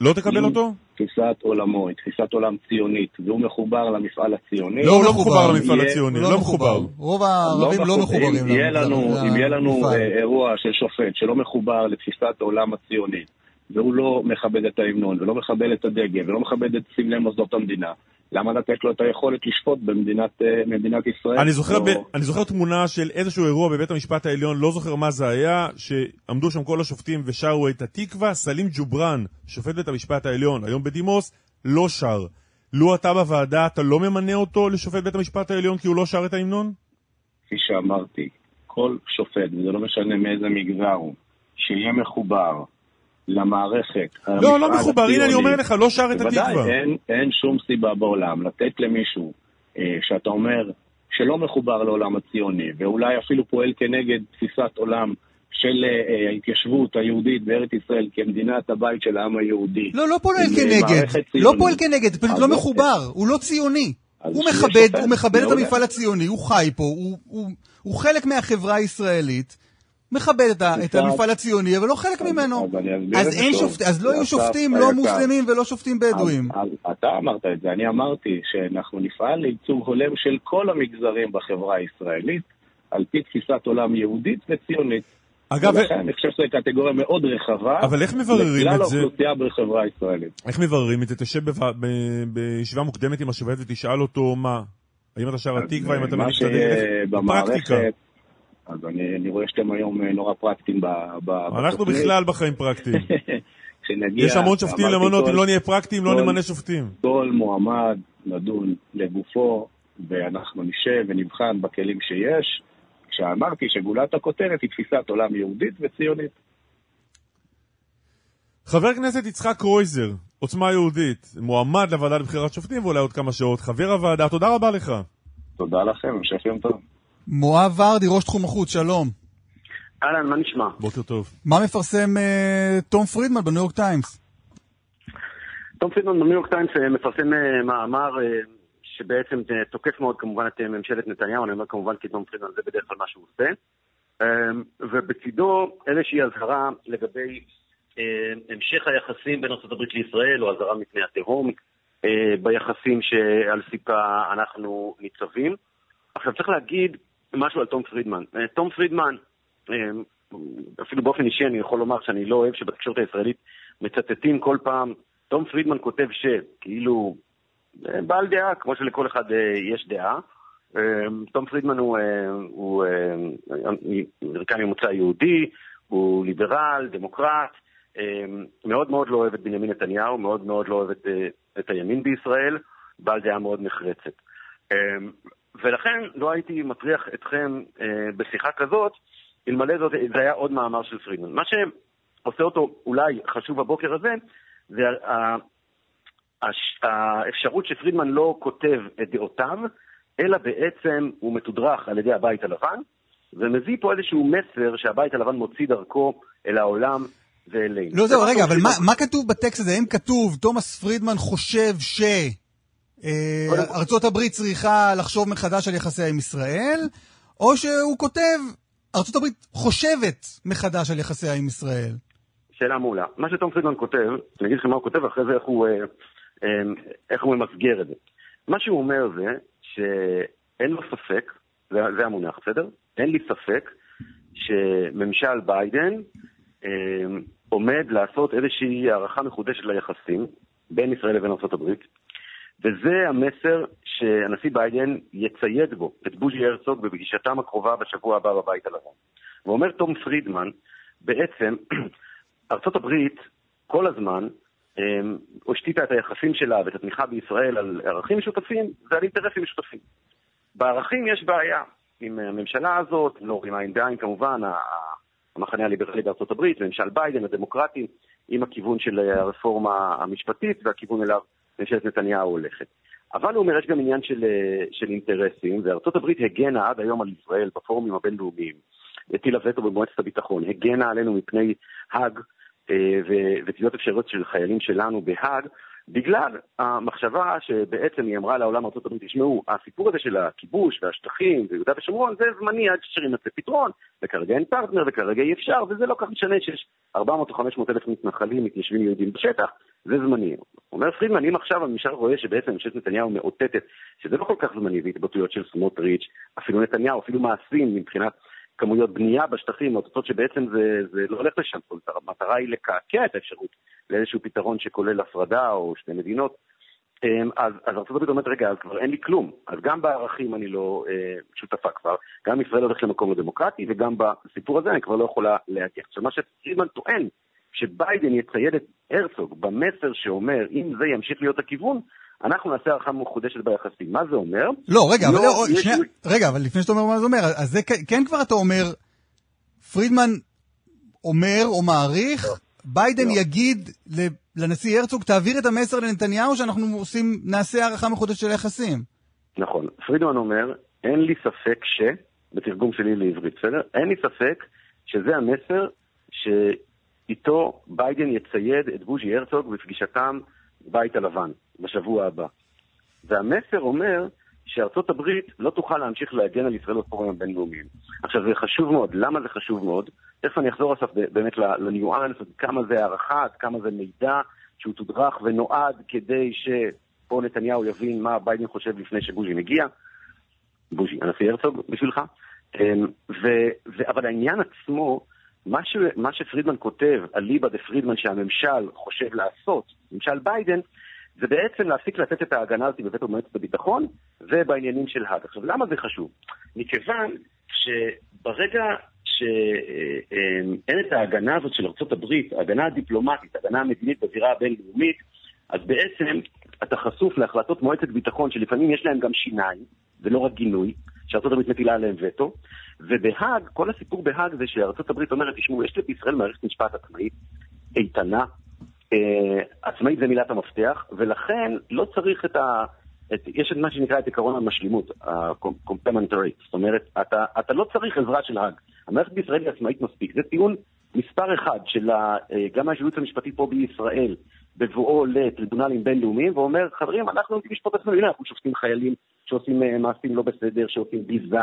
לא תקבל אותו? תפיסת עולמו היא תפיסת עולם ציונית, והוא מחובר למפעל הציוני. לא, הוא לא מחובר למפעל יהיה- הציוני, לא מחובר. רוב הערבים לא מחובר. מחוברים למפעל. אם יהיה לנו אה, אירוע של שופט שלא מחובר לתפיסת העולם הציוני, והוא לא מכבד את ההמנון, ולא מכבד את הדגל, ולא מכבד את סמלי מוסדות המדינה, למה לתת לו את היכולת לשפוט במדינת, אה, במדינת ישראל? אני זוכר, לא- ב, אני זוכר תמונה של איזשהו אירוע בבית המשפט העליון, לא זוכר מה זה היה, שעמדו שם כל השופטים ושרו את התקווה, סלים ג'ובראן, שופט בית המשפט העליון, היום בדימוס, לא שר. לו אתה בוועדה, אתה לא ממנה אותו לשופט בית המשפט העליון כי הוא לא שר את ההמנון? כפי שאמרתי, כל שופט, וזה לא משנה מאיזה מגזר הוא, שיהיה מחובר למערכת, לא, לא מחובר, הנה אני אומר לך, לא שר את התקווה. בוודאי, אין, אין שום סיבה בעולם לתת למישהו אה, שאתה אומר שלא מחובר לעולם הציוני, ואולי אפילו פועל כנגד תפיסת עולם של אה, ההתיישבות היהודית בארץ ישראל כמדינת הבית של העם היהודי. לא, לא פועל אה, כנגד. לא. פועל כנגד, פשוט לא לא- מחובר. הוא לא ציוני. הוא מכבד, הוא מכבד את מעולה. המפעל הציוני, הוא חי פה, הוא- הוא- הוא חלק מהחברה הישראלית. מכבד את את. המפעל הציוני, אבל לא חלק ממנו. אז אז אין. שופט- אז לא יהיו שופטים לא. מוסלמים ולא שופטים בדואים. אתה אמרת את זה, אני אמרתי שאנחנו נפעל לייצוג הולם של כל המגזרים בחברה הישראלית, על פי תפיסת עולם יהודית וציונית. אגב, ולכן אני חושב שזו קטגוריה מאוד רחבה. אבל איך מבררים לכלל את זה? האוכלוסייה בחברה הישראלית. איך מבררים את זה? תשב בישיבה מוקדמת עם השופט ותשאל אותו מה? האם אתה שר התקווה, האם אתה מה מניף את איך- בפרקטיקה. אז אני, אני רואה שאתם היום אה, נורא פרקטיים ב, ב, אנחנו בתוכנית. בכלל בחיים פרקטיים. כשנגיע, יש המון שופטים למנות, כל- אם לא נהיה פרקטיים לא כל- נמנה שופטים. כל מועמד נדון לגופו, ואנחנו נשב ונבחן בכלים שיש. כשאמרתי שגולת הכותרת היא תפיסת עולם יהודית וציונית. חבר כנסת יצחק קרויזר, עוצמה יהודית, מועמד לוועדה לבחירת שופטים ואולי עוד כמה שעות. חבר הוועדה, תודה רבה לך. תודה לכם, המשך יום טוב. מואב ורדי, ראש תחום החוץ, שלום. אהלן, מה נשמע? בוקר טוב. מה מפרסם אה, תום פרידמן בניו יורק טיימס? תום פרידמן בניו יורק טיימס אה, מפרסם אה, מאמר אה, שבעצם אה, תוקף מאוד כמובן את אה, ממשלת נתניהו, אני אומר כמובן כי תום פרידמן זה בדרך כלל מה שהוא עושה. אה, ובצידו איזושהי אזהרה לגבי אה, המשך היחסים בין ארה"ב לישראל, או אזהרה מפני התהום אה, ביחסים שעל סיפה אנחנו ניצבים. עכשיו צריך להגיד משהו על תום פרידמן. אה, תום פרידמן, אה, אפילו באופן אישי אני יכול לומר שאני לא אוהב שבתקשורת הישראלית מצטטים כל פעם, תום פרידמן כותב ש, כאילו, אה, בעל דעה, כמו שלכל אחד יש דעה. תום פרידמן הוא, הוא אמריקאי ממוצא יהודי, הוא ליברל, דמוקרט, מאוד מאוד לא אוהב את בנימין נתניהו, מאוד מאוד לא אוהב את הימין בישראל, בעל דעה מאוד נחרצת. ולכן לא הייתי מטריח אתכם אה, בשיחה כזאת, אלמלא זאת, זה היה עוד מאמר של פרידמן. מה שעושה אותו אולי חשוב בבוקר הזה, זה האפשרות שפרידמן לא כותב את דעותיו, אלא בעצם הוא מתודרך על ידי הבית הלבן, ומביא פה איזשהו מסר שהבית הלבן מוציא דרכו אל העולם ואלינו. לא זהו, רגע, אבל מה כתוב בטקסט הזה? האם כתוב, תומאס פרידמן חושב ש... אה, ארצות הברית צריכה לחשוב מחדש על יחסיה עם ישראל, או שהוא כותב, ארצות הברית חושבת מחדש על יחסיה עם ישראל. שאלה מעולה. מה שתום פרידמן כותב, אני אגיד לכם מה הוא כותב, ואחרי זה איך הוא, אה, אה, איך הוא ממסגר את זה. מה שהוא אומר זה שאין לו ספק, זה, זה המונח, בסדר? אין לי ספק שממשל ביידן אה, עומד לעשות איזושהי הערכה מחודשת ליחסים בין ישראל לבין ארה"ב, וזה המסר שהנשיא ביידן יצייד בו את בוז'י הרצוג בפגישתם הקרובה בשבוע הבא בבית הלבן. ואומר תום פרידמן, בעצם ארצות הברית כל הזמן אה, השתיתה את היחסים שלה ואת התמיכה בישראל על ערכים משותפים ועל אינטרסים משותפים. בערכים יש בעיה עם הממשלה הזאת, לא עין בעין כמובן, המחנה הליברלי בארצות הברית, ממשל ביידן, הדמוקרטים, עם הכיוון של הרפורמה המשפטית והכיוון אליו ממשלת נתניהו הולכת. אבל הוא אומר, יש גם עניין של, אה, של אינטרסים, וארצות הברית הגנה עד היום על ישראל בפורומים הבינלאומיים, הטילה וטו במועצת הביטחון, הגנה עלינו מפני האג, אה, ותביעות אפשריות של חיילים שלנו בהאג, בגלל המחשבה שבעצם היא אמרה לעולם ארה"ב, תשמעו, הסיפור הזה של הכיבוש והשטחים ויהודה ושומרון זה זמני עד שיימצא פתרון, וכרגע אין פרטנר וכרגע אי אפשר, וזה לא כך משנה שיש 400 או 500 אלף מתנחלים, מתיישבים יהודים בשטח, זה זמני. אומר פרידמן, אם עכשיו הממשל רואה שבעצם ממשלת נתניהו מאותתת שזה לא כל כך זמני, והתבטאויות של סמוטריץ', אפילו נתניהו, אפילו מעשים מבחינת כמויות בנייה בשטחים, מאותתות שבעצם זה, זה לא הולך לשם, המטרה היא לקעקע את האפשרות לאיזשהו פתרון שכולל הפרדה או שתי מדינות. אמ, אז, אז ארה"ב אומרת, רגע, אז כבר אין לי כלום. אז גם בערכים אני לא אה, שותפה כבר, גם ישראל הולכת למקום הדמוקרטי, וגם בסיפור הזה אני כבר לא יכולה להגיע. עכשיו, מה שפרידמן טוען, שביידן יצייד את הרצוג במסר שאומר, אם זה ימשיך להיות הכיוון, אנחנו נעשה הערכה מחודשת ביחסים. מה זה אומר? לא, רגע, לא, אבל, לא, יש... שנייה, רגע, אבל לפני שאתה אומר מה זה אומר, אז זה כן כבר אתה אומר, פרידמן אומר או מעריך, לא. ביידן לא. יגיד לנשיא הרצוג, תעביר את המסר לנתניהו שאנחנו עושים, נעשה הערכה מחודשת של היחסים. נכון. פרידמן אומר, אין לי ספק ש, בתרגום שלי לעברית, בסדר? אין לי ספק שזה המסר שאיתו ביידן יצייד את בוז'י הרצוג בפגישתם בבית הלבן בשבוע הבא. והמסר אומר שארצות הברית לא תוכל להמשיך להגן על ישראל בפורומים הבינלאומיים. עכשיו, זה חשוב מאוד. למה זה חשוב מאוד? תכף אני אחזור עכשיו באמת לניואנס, כמה זה הערכה, עד כמה זה מידע שהוא תודרך ונועד כדי שפה נתניהו יבין מה ביידן חושב לפני שבוז'י מגיע. בוז'י, הנשיא הרצוג, בשבילך. אמ, ו, ו, אבל העניין עצמו, מה, ש, מה שפרידמן כותב, אליבא דה פרידמן שהממשל חושב לעשות, ממשל ביידן, זה בעצם להפסיק לתת את ההגנה הזאת בבית מועצת הביטחון ובעניינים של האג. עכשיו, למה זה חשוב? מכיוון שברגע שאין את ההגנה הזאת של ארה"ב, ההגנה הדיפלומטית, ההגנה המדינית בזירה הבינלאומית, אז בעצם אתה חשוף להחלטות מועצת ביטחון שלפעמים יש להן גם שיניים, ולא רק גינוי, שארה"ב מטילה עליהם וטו, ובהאג, כל הסיפור בהאג זה שארה"ב אומרת, תשמעו, יש בישראל מערכת משפט עצמאית, איתנה, אה, עצמאית זה מילת המפתח, ולכן לא צריך את ה... את, יש את מה שנקרא את עקרון המשלימות, ה-complementary, זאת אומרת, אתה, אתה לא צריך עזרה של האג. המערכת בישראל היא עצמאית מספיק. זה טיעון מספר אחד של ה, אה, גם הייעוץ המשפטי פה בישראל, בבואו לטריבונלים בינלאומיים, ואומר, חברים, אנחנו יודעים לשפוט עצמנו, הנה, אנחנו שופטים חיילים שעושים אה, מעשים לא בסדר, שעושים ביזה,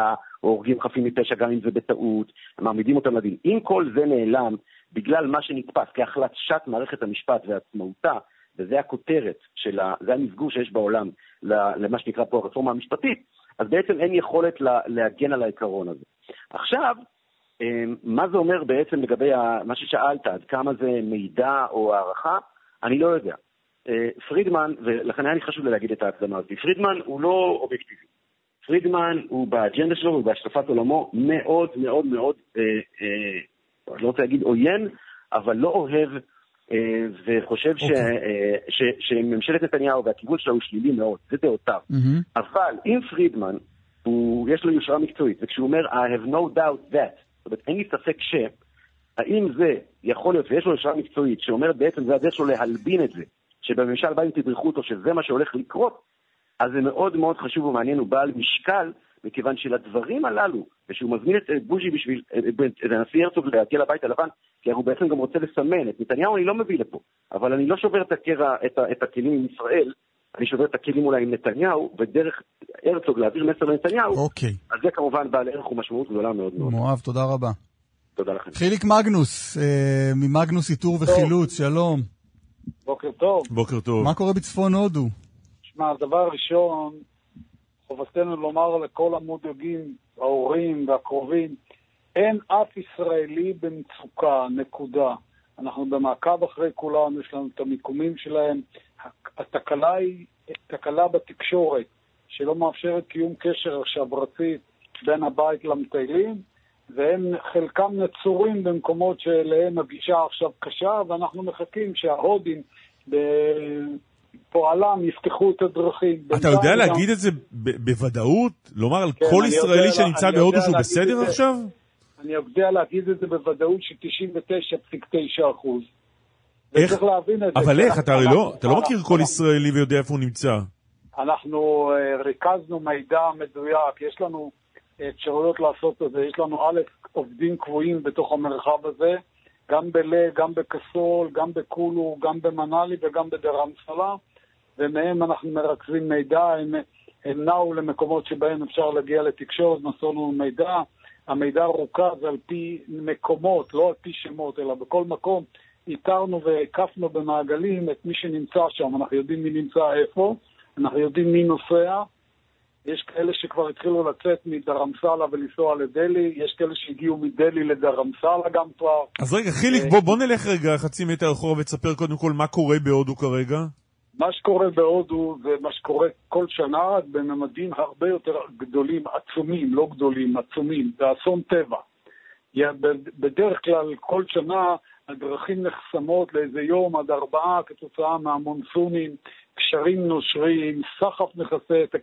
או הורגים חפים מפשע גם אם זה בטעות, מעמידים אותם לדין. אם כל זה נעלם בגלל מה שנתפס כהחלשת מערכת המשפט ועצמאותה, וזה הכותרת של ה... זה המסגור שיש בעולם למה שנקרא פה הרפורמה המשפטית, אז בעצם אין יכולת לה, להגן על העיקרון הזה. עכשיו, אמ, מה זה אומר בעצם לגבי מה ששאלת, עד כמה זה מידע או הערכה? אני לא יודע. אה, פרידמן, ולכן היה לי חשוב להגיד את ההקדמה הזאת, פרידמן הוא לא אובייקטיבי. פרידמן הוא באג'נדה שלו ובהשקפת עולמו מאוד מאוד מאוד, אה, אה, לא רוצה להגיד עוין, אבל לא אוהב אה, וחושב okay. ש, אוקיי. אה, ש, שממשלת נתניהו והכיוון שלה הוא שלילי מאוד, זה דעותיו. Mm-hmm. אבל אם פרידמן, הוא, יש לו יושרה מקצועית, וכשהוא אומר I have no doubt that, זאת אומרת, אין לי ספק ש... האם זה יכול להיות, ויש לו יושרה מקצועית, שאומרת בעצם זה הדרך שלו להלבין את זה, שבממשל באים תדרכו אותו שזה מה שהולך לקרות, אז זה מאוד מאוד חשוב ומעניין, הוא בעל משקל, מכיוון שלדברים הללו, ושהוא מזמין את בוז'י בשביל, את הנשיא הרצוג להגיע לבית הלבן, כי הוא בעצם גם רוצה לסמן. את נתניהו אני לא מביא לפה, אבל אני לא שובר את, הקרע, את, את הכלים עם ישראל, אני שובר את הכלים אולי עם נתניהו, ודרך הרצוג להעביר מסר לנתניהו, אוקיי. אז זה כמובן בעל ערך ומשמעות גדולה מאוד מאוד. מואב, תודה רבה. תודה לכם. חיליק מגנוס, אה, ממגנוס איתור וחילוץ, שלום. בוקר טוב. בוקר טוב. מה קורה בצפון הודו? שמע, דבר ראשון, חובתנו לומר לכל המודאגים, ההורים והקרובים, אין אף ישראלי במצוקה, נקודה. אנחנו במעקב אחרי כולם, יש לנו את המיקומים שלהם. התקלה היא תקלה בתקשורת, שלא מאפשרת קיום קשר עכשיו רציף בין הבית למטיילים, והם חלקם נצורים במקומות שאליהם הגישה עכשיו קשה, ואנחנו מחכים שההודים פועלם יפתחו את הדרכים. אתה יודע להגיד את זה בוודאות? לומר על כן, כל ישראלי שנמצא בהודו שהוא בסדר עכשיו? אני יודע להגיד את זה בוודאות של 99.9 אחוז. איך? אבל איך? אתה הרי לא, אתה לא מכיר כל ישראלי ויודע איפה הוא נמצא. אנחנו אה, ריכזנו מידע מדויק, יש לנו אפשרויות לעשות את זה. יש לנו א', עובדים קבועים בתוך המרחב הזה, גם בלה, גם בקסול, גם בקולו, גם במנאלי וגם בדרמסלה, ומהם אנחנו מרכזים מידע, הם, הם נעו למקומות שבהם אפשר להגיע לתקשורת, לנו מידע. המידע רוכז על פי מקומות, לא על פי שמות, אלא בכל מקום איתרנו והקפנו במעגלים את מי שנמצא שם. אנחנו יודעים מי נמצא איפה, אנחנו יודעים מי נוסע. יש כאלה שכבר התחילו לצאת מדרמסלה ולנסוע לדלי, יש כאלה שהגיעו מדלי לדרמסלה גם כבר. אז רגע, חיליק, בוא, בוא נלך רגע חצי מטר אחורה ותספר קודם כל מה קורה בהודו כרגע. מה שקורה בהודו זה מה שקורה כל שנה, בממדים הרבה יותר גדולים, עצומים, לא גדולים, עצומים. זה אסון טבע. בדרך כלל, כל שנה הדרכים נחסמות לאיזה יום עד ארבעה כתוצאה מהמונסונים, קשרים נושרים, סחף מכסה את,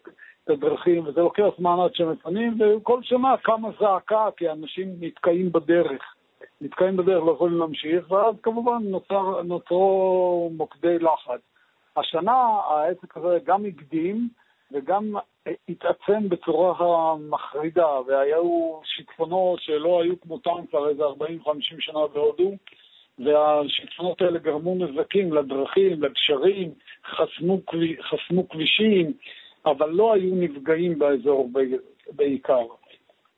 את הדרכים, וזה לוקח זמן עד שמפנים, וכל שנה קמה זעקה, כי אנשים נתקעים בדרך. נתקעים בדרך, לא יכולים להמשיך, ואז כמובן נוצר, נוצרו מוקדי לחץ. השנה העסק הזה גם הקדים וגם התעצם בצורה מחרידה, והיו שיטפונות שלא היו כמותם כבר איזה 40-50 שנה בהודו, והשיטפונות האלה גרמו נזקים לדרכים, לגשרים, חסמו, חסמו כבישים, אבל לא היו נפגעים באזור בעיקר.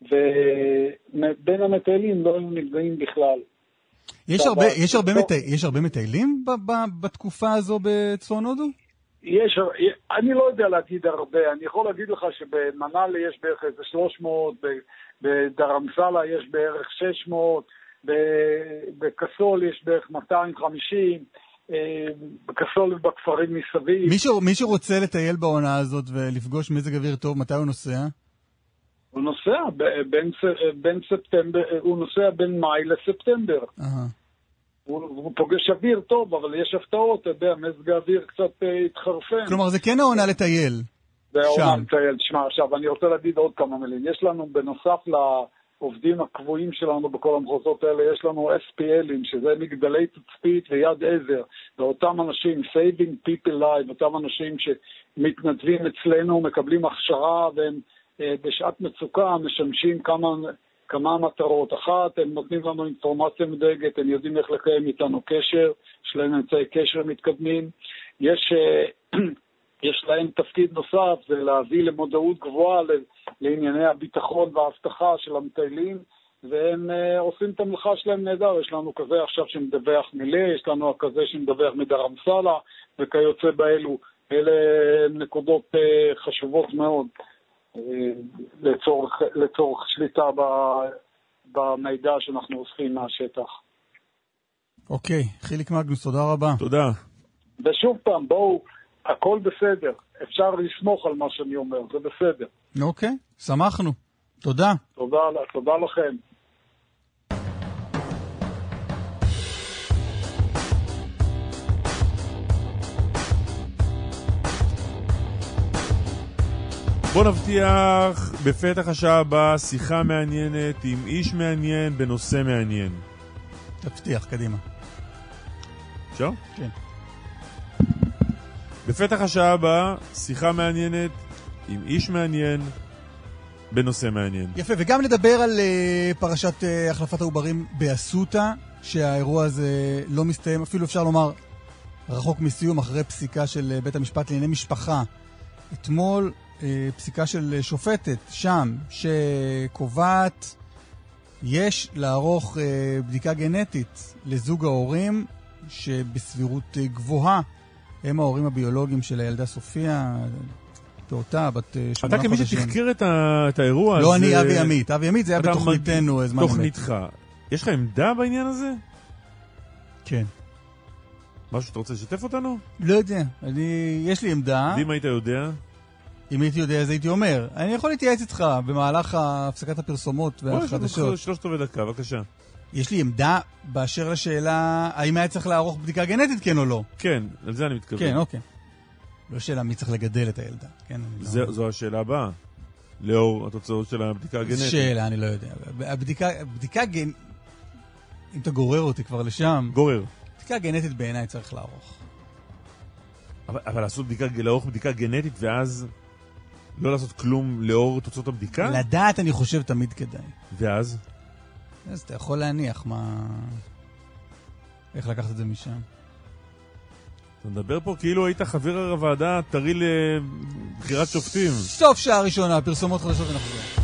ובין המטיילים לא היו נפגעים בכלל. יש הרבה, יש, הרבה מטי, יש הרבה מטיילים ב, ב, בתקופה הזו בצפון הודו? יש, אני לא יודע להגיד הרבה, אני יכול להגיד לך שבמנאלי יש בערך איזה 300, בדרמסלה יש בערך 600, בקסול יש בערך 250, אה, בקסול ובכפרים מסביב. מי שרוצה לטייל בעונה הזאת ולפגוש מזג אוויר טוב, מתי הוא נוסע? הוא נוסע בין, בין ספטמבר, הוא נוסע בין מאי לספטמבר. Uh-huh. הוא, הוא פוגש אוויר טוב, אבל יש הפתעות, אתה יודע, מזג האוויר קצת uh, התחרפן. כלומר, זה כן העונה לטייל. זה העונה לטייל. תשמע, עכשיו, אני רוצה להגיד עוד כמה מילים. יש לנו, בנוסף לעובדים הקבועים שלנו בכל המחוזות האלה, יש לנו SPLים, שזה מגדלי תצפית ויד עזר, ואותם אנשים, Saving People Live, אותם אנשים שמתנדבים אצלנו, מקבלים הכשרה והם... אה, בשעת מצוקה משמשים כמה, כמה מטרות. אחת, הם נותנים לנו אינפורמציה מדויקת, הם יודעים איך לקיים איתנו קשר, יש להם אמצעי קשר מתקדמים. יש, אה, יש להם תפקיד נוסף, זה להביא למודעות גבוהה לענייני הביטחון והאבטחה של המטיילים. והם uh, עושים את המלאכה שלהם נהדר. יש לנו כזה עכשיו שמדווח מלה, יש לנו כזה שמדווח מדרמסלה וכיוצא באלו. אלה נקודות uh, חשובות מאוד. לצורך, לצורך שליטה ב, במידע שאנחנו אוספים מהשטח. אוקיי, חיליק מגנוס, תודה רבה. תודה. ושוב פעם, בואו, הכל בסדר. אפשר לסמוך על מה שאני אומר, זה בסדר. אוקיי, שמחנו. תודה. תודה, תודה לכם. בוא נבטיח בפתח השעה הבאה שיחה מעניינת עם איש מעניין בנושא מעניין. תבטיח, קדימה. אפשר? כן. בפתח השעה הבאה שיחה מעניינת עם איש מעניין בנושא מעניין. יפה, וגם נדבר על uh, פרשת uh, החלפת העוברים באסותא, שהאירוע הזה לא מסתיים, אפילו אפשר לומר רחוק מסיום, אחרי פסיקה של uh, בית המשפט לענייני משפחה. אתמול אה, פסיקה של שופטת שם, שקובעת יש לערוך אה, בדיקה גנטית לזוג ההורים שבסבירות אה, גבוהה הם ההורים הביולוגיים של הילדה סופיה, פעוטה, בת שמונה חודשים. אתה כמי שתחקיר את, ה... את האירוע לא, אני אבי עמית. אבי עמית זה היה בתוכניתנו זמן אמת. תוכניתך. יש לך עמדה בעניין הזה? כן. משהו שאתה רוצה לשתף אותנו? לא יודע. אני... יש לי עמדה. ואם היית יודע? אם הייתי יודע אז הייתי אומר. אני יכול להתייעץ איתך במהלך הפסקת הפרסומות והחדשות. בואי, שלושת רבעי דקה, בבקשה. יש לי עמדה באשר לשאלה האם היה צריך לערוך בדיקה גנטית, כן או לא. כן, על זה אני מתכוון. כן, אוקיי. לא שאלה מי צריך לגדל את הילדה, כן? זה, לא... זו השאלה הבאה. לאור התוצאות של הבדיקה הגנטית. שאלה, אני לא יודע. הבדיקה, בדיקה גנ... אם אתה גורר אותי כבר לשם... גורר. בדיקה גנטית בעיניי צריך לערוך. אבל, אבל לעשות בדיקה, לערוך בדיקה גנטית ואז לא לעשות כלום לאור תוצאות הבדיקה? לדעת אני חושב תמיד כדאי. ואז? אז אתה יכול להניח מה... איך לקחת את זה משם. אתה מדבר פה כאילו היית חבר הוועדה הטרי לבחירת שופטים. סוף שעה ראשונה, פרסומות חדשות ונחזור.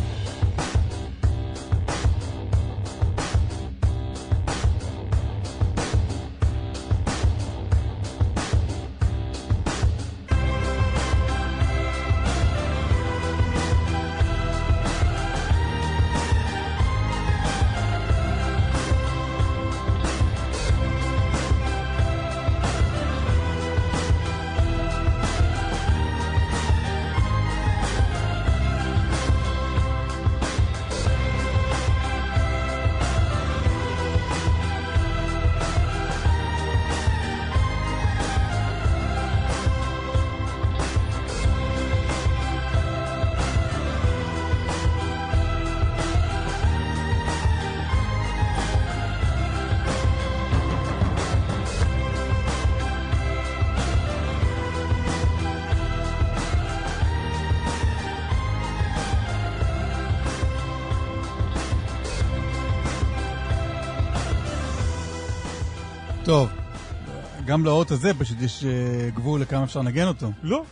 גם לאות הזה פשוט יש אה, גבול לכמה אפשר לנגן אותו. לא.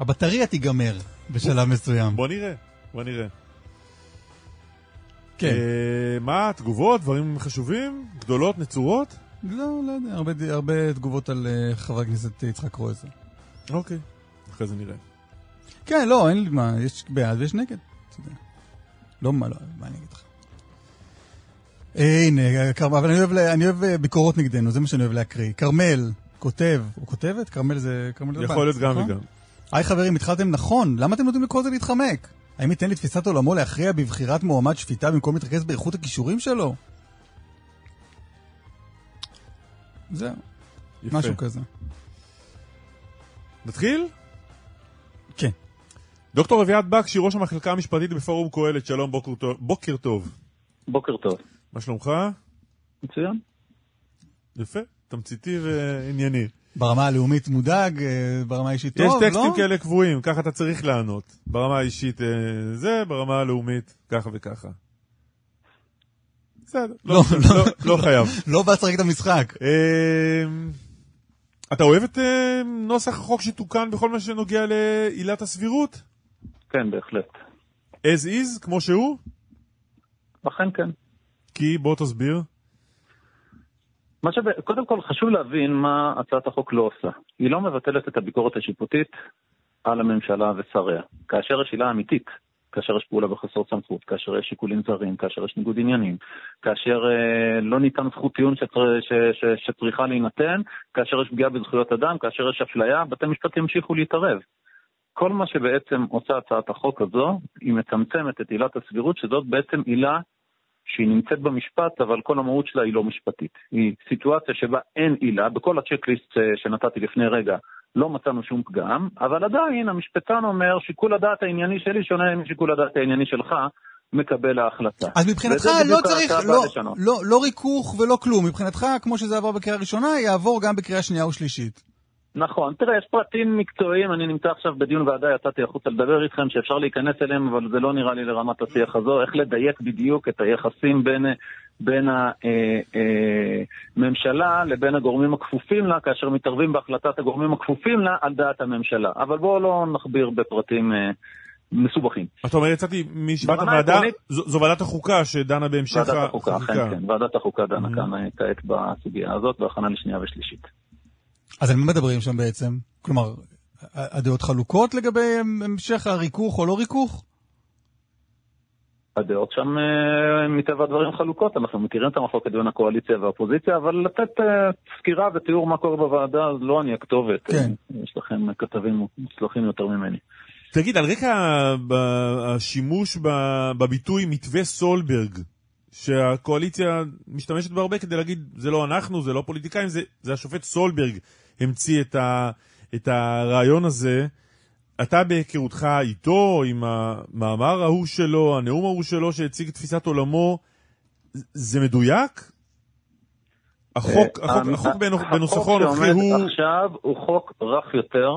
הבטריה תיגמר בשלב מסוים. בוא נראה, בוא נראה. כן. אה, מה, תגובות, דברים חשובים? גדולות, נצורות? לא, לא יודע, הרבה, הרבה תגובות על אה, חבר הכנסת יצחק קרויזר. אוקיי, אחרי זה נראה. כן, לא, אין לי מה, יש בעד ויש נגד. אתה יודע. לא, מה, לא, מה אני אגיד לך? הנה, אבל אני אוהב, אני אוהב אה, ביקורות נגדנו, זה מה שאני אוהב להקריא. כרמל, כותב, או כותבת? כרמל זה... כרמל זה יכול להיות גם נכון? וגם. היי חברים, התחלתם נכון, למה אתם נותנים לכל זה להתחמק? האם ייתן לתפיסת עולמו להכריע בבחירת מועמד שפיטה במקום להתרכז באיכות הכישורים שלו? זהו, יפה. משהו כזה. נתחיל? כן. דוקטור אביעד בקשי, ראש המחלקה המשפטית בפורום קהלת, שלום, בוקר טוב. בוקר טוב. בוקר טוב. מה שלומך? מצוין. יפה, תמציתי וענייני. ברמה הלאומית מודאג, אה, ברמה האישית טוב, יש לא? טקסטים כאלה קבועים, ככה אתה צריך לענות. ברמה האישית אה, זה, ברמה הלאומית ככה וככה. בסדר, לא, לא, לא, לא חייב. לא בא לשחק את המשחק. אה, אתה אוהב את אה, נוסח החוק שתוקן בכל מה שנוגע לעילת הסבירות? כן, בהחלט. as is, כמו שהוא? אכן כן. כי בוא תסביר. מה שב... קודם כל חשוב להבין מה הצעת החוק לא עושה. היא לא מבטלת את הביקורת השיפוטית על הממשלה ושריה. כאשר יש עילה אמיתית, כאשר יש פעולה בחסר סמכות, כאשר יש שיקולים זרים, כאשר יש ניגוד עניינים, כאשר אה, לא ניתן זכות טיעון שצר... ש... ש... שצריכה להינתן, כאשר יש פגיעה בזכויות אדם, כאשר יש אפליה, בתי משפט ימשיכו להתערב. כל מה שבעצם עושה הצעת החוק הזו, היא מצמצמת את עילת הסבירות, שזאת בעצם עילה שהיא נמצאת במשפט, אבל כל המהות שלה היא לא משפטית. היא סיטואציה שבה אין עילה, בכל הצ'קליסט אה, שנתתי לפני רגע לא מצאנו שום פגם, אבל עדיין המשפטן אומר שיקול הדעת הענייני שלי שונה משיקול הדעת הענייני שלך, מקבל ההחלטה. אז מבחינתך לא צריך, לא. לא, לא ריכוך ולא כלום. מבחינתך, כמו שזה עבר בקריאה ראשונה, יעבור גם בקריאה שנייה ושלישית. נכון, תראה, יש פרטים מקצועיים, אני נמצא עכשיו בדיון ועדה, יצאתי החוצה לדבר איתכם, שאפשר להיכנס אליהם, אבל זה לא נראה לי לרמת השיח הזו, איך לדייק בדיוק את היחסים בין, בין הממשלה לבין הגורמים הכפופים לה, כאשר מתערבים בהחלטת הגורמים הכפופים לה על דעת הממשלה. אבל בואו לא נכביר בפרטים אה, מסובכים. אתה אומר, יצאתי מישיבת הוועדה, העקרונית- זו זו ועדת החוקה שדנה בהמשך ועדת החוקה, החקיקה. אכן כן, ועדת החוקה דנה Mhm. כאן אה, כעת בסוגיה הזאת, בהכנה לשנייה ושלישית. אז על מה מדברים שם בעצם? כלומר, הדעות חלוקות לגבי המשך הריכוך או לא ריכוך? הדעות שם אה, מטבע הדברים חלוקות, אנחנו מכירים את המחלוקת בין הקואליציה והאופוזיציה, אבל לתת אה, סקירה ותיאור מה קורה בוועדה, אז לא אני הכתובת. כן. אה, יש לכם כתבים מוצלחים יותר ממני. תגיד, על רקע ב- השימוש ב- בביטוי מתווה סולברג, שהקואליציה משתמשת בו הרבה כדי להגיד, זה לא אנחנו, זה לא פוליטיקאים, זה, זה השופט סולברג המציא את, ה, את הרעיון הזה. אתה בהיכרותך איתו, עם המאמר ההוא שלו, הנאום ההוא שלו שהציג תפיסת עולמו, זה מדויק? החוק, אה, החוק, החוק החוק בנוסחו הנוכחי שעומד הוא... עכשיו הוא חוק רך יותר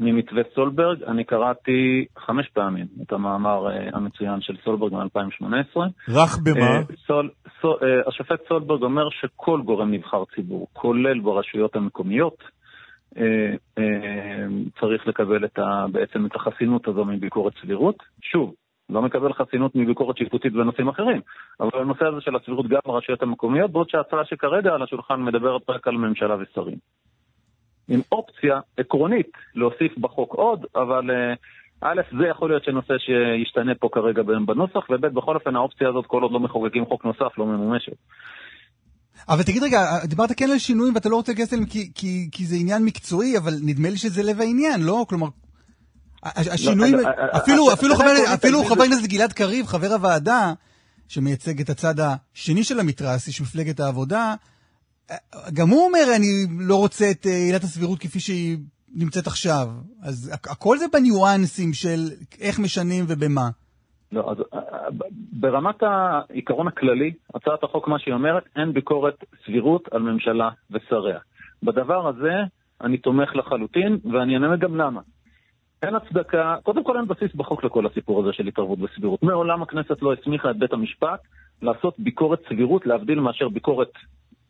ממתווה סולברג. אני קראתי חמש פעמים את המאמר אה, המצוין של סולברג מ-2018. רך במה? אה, סול, השופט סולברג אומר שכל גורם נבחר ציבור, כולל ברשויות המקומיות, צריך לקבל את ה, בעצם את החסינות הזו מביקורת סבירות. שוב, לא מקבל חסינות מביקורת שיפוטית בנושאים אחרים, אבל הנושא הזה של הסבירות גם ברשויות המקומיות, בעוד שההצעה שכרגע על השולחן מדברת רק על ממשלה ושרים. עם אופציה עקרונית להוסיף בחוק עוד, אבל א', זה יכול להיות שנושא שישתנה פה כרגע בנוסח, וב', בכל אופן האופציה הזאת, כל עוד לא מחוקקים חוק נוסף, לא ממומשת. אבל תגיד רגע, דיברת כן על שינויים ואתה לא רוצה להיכנס אליהם כי, כי, כי זה עניין מקצועי, אבל נדמה לי שזה לב העניין, לא? כלומר, השינויים, לא, אפילו, אפילו, חבר, אפילו חבר הכנסת גלעד קריב, חבר הוועדה, שמייצג את הצד השני של המתרס, איש מפלגת העבודה, גם הוא אומר, אני לא רוצה את אה, עילת הסבירות כפי שהיא נמצאת עכשיו. אז הכל זה בניואנסים של איך משנים ובמה. לא, אז אה, ברמת העיקרון הכללי, הצעת החוק, מה שהיא אומרת, אין ביקורת סבירות על ממשלה ושריה. בדבר הזה אני תומך לחלוטין, ואני אענה גם למה. אין הצדקה, קודם כל אין בסיס בחוק לכל הסיפור הזה של התערבות בסבירות. מעולם הכנסת לא הסמיכה את בית המשפט לעשות ביקורת סבירות, להבדיל מאשר ביקורת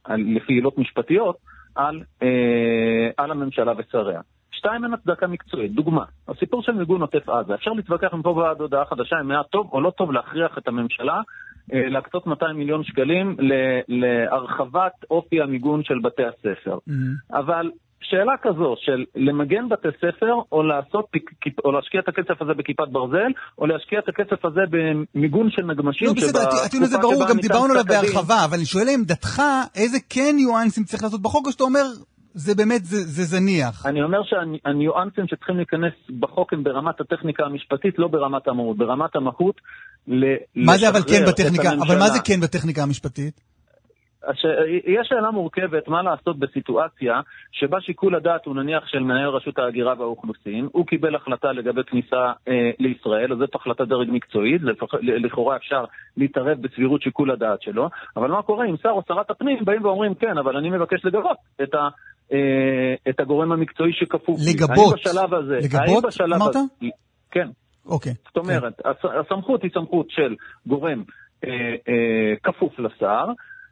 לפי עילות משפטיות, על, אה, על הממשלה ושריה. שתיים, אין הצדקה מקצועית. דוגמה, הסיפור של מיגון עוטף עזה. אפשר להתווכח מפה ועד הודעה חדשה אם היה טוב או לא טוב להכריח את הממשלה אה, להקצות 200 מיליון שקלים להרחבת אופי המיגון של בתי הספר. Mm-hmm. אבל שאלה כזו של למגן בתי ספר, או, לעשות, או להשקיע את הכסף הזה בכיפת ברזל, או להשקיע את הכסף הזה במיגון של נגמשים. לא, בסדר, הטיעון הזה ברור, גם דיברנו עליו בהרחבה, אבל אני שואל לעמדתך, איזה כן ניואנסים צריך לעשות בחוק, או שאתה אומר, זה באמת, זה, זה זניח. אני אומר שהניואנסים שצריכים להיכנס בחוק הם ברמת הטכניקה המשפטית, לא ברמת המהות. ברמת המהות, ל... מה זה אבל כן בטכניקה, אבל מה זה כן בטכניקה המשפטית? יש שאלה מורכבת מה לעשות בסיטואציה שבה שיקול הדעת הוא נניח של מנהל רשות ההגירה והאוכלוסין, הוא קיבל החלטה לגבי כניסה אה, לישראל, אז זאת החלטה דרג מקצועית, לכאורה אפשר להתערב בסבירות שיקול הדעת שלו, אבל מה קורה אם שר או שרת הפנים באים ואומרים כן, אבל אני מבקש לגבות את, ה, אה, את הגורם המקצועי שכפוף לי. לגבות? בשלב הזה, לגבות אמרת? הזה, כן. אוקיי. זאת אומרת, כן. הסמכות היא סמכות של גורם אה, אה, כפוף לשר,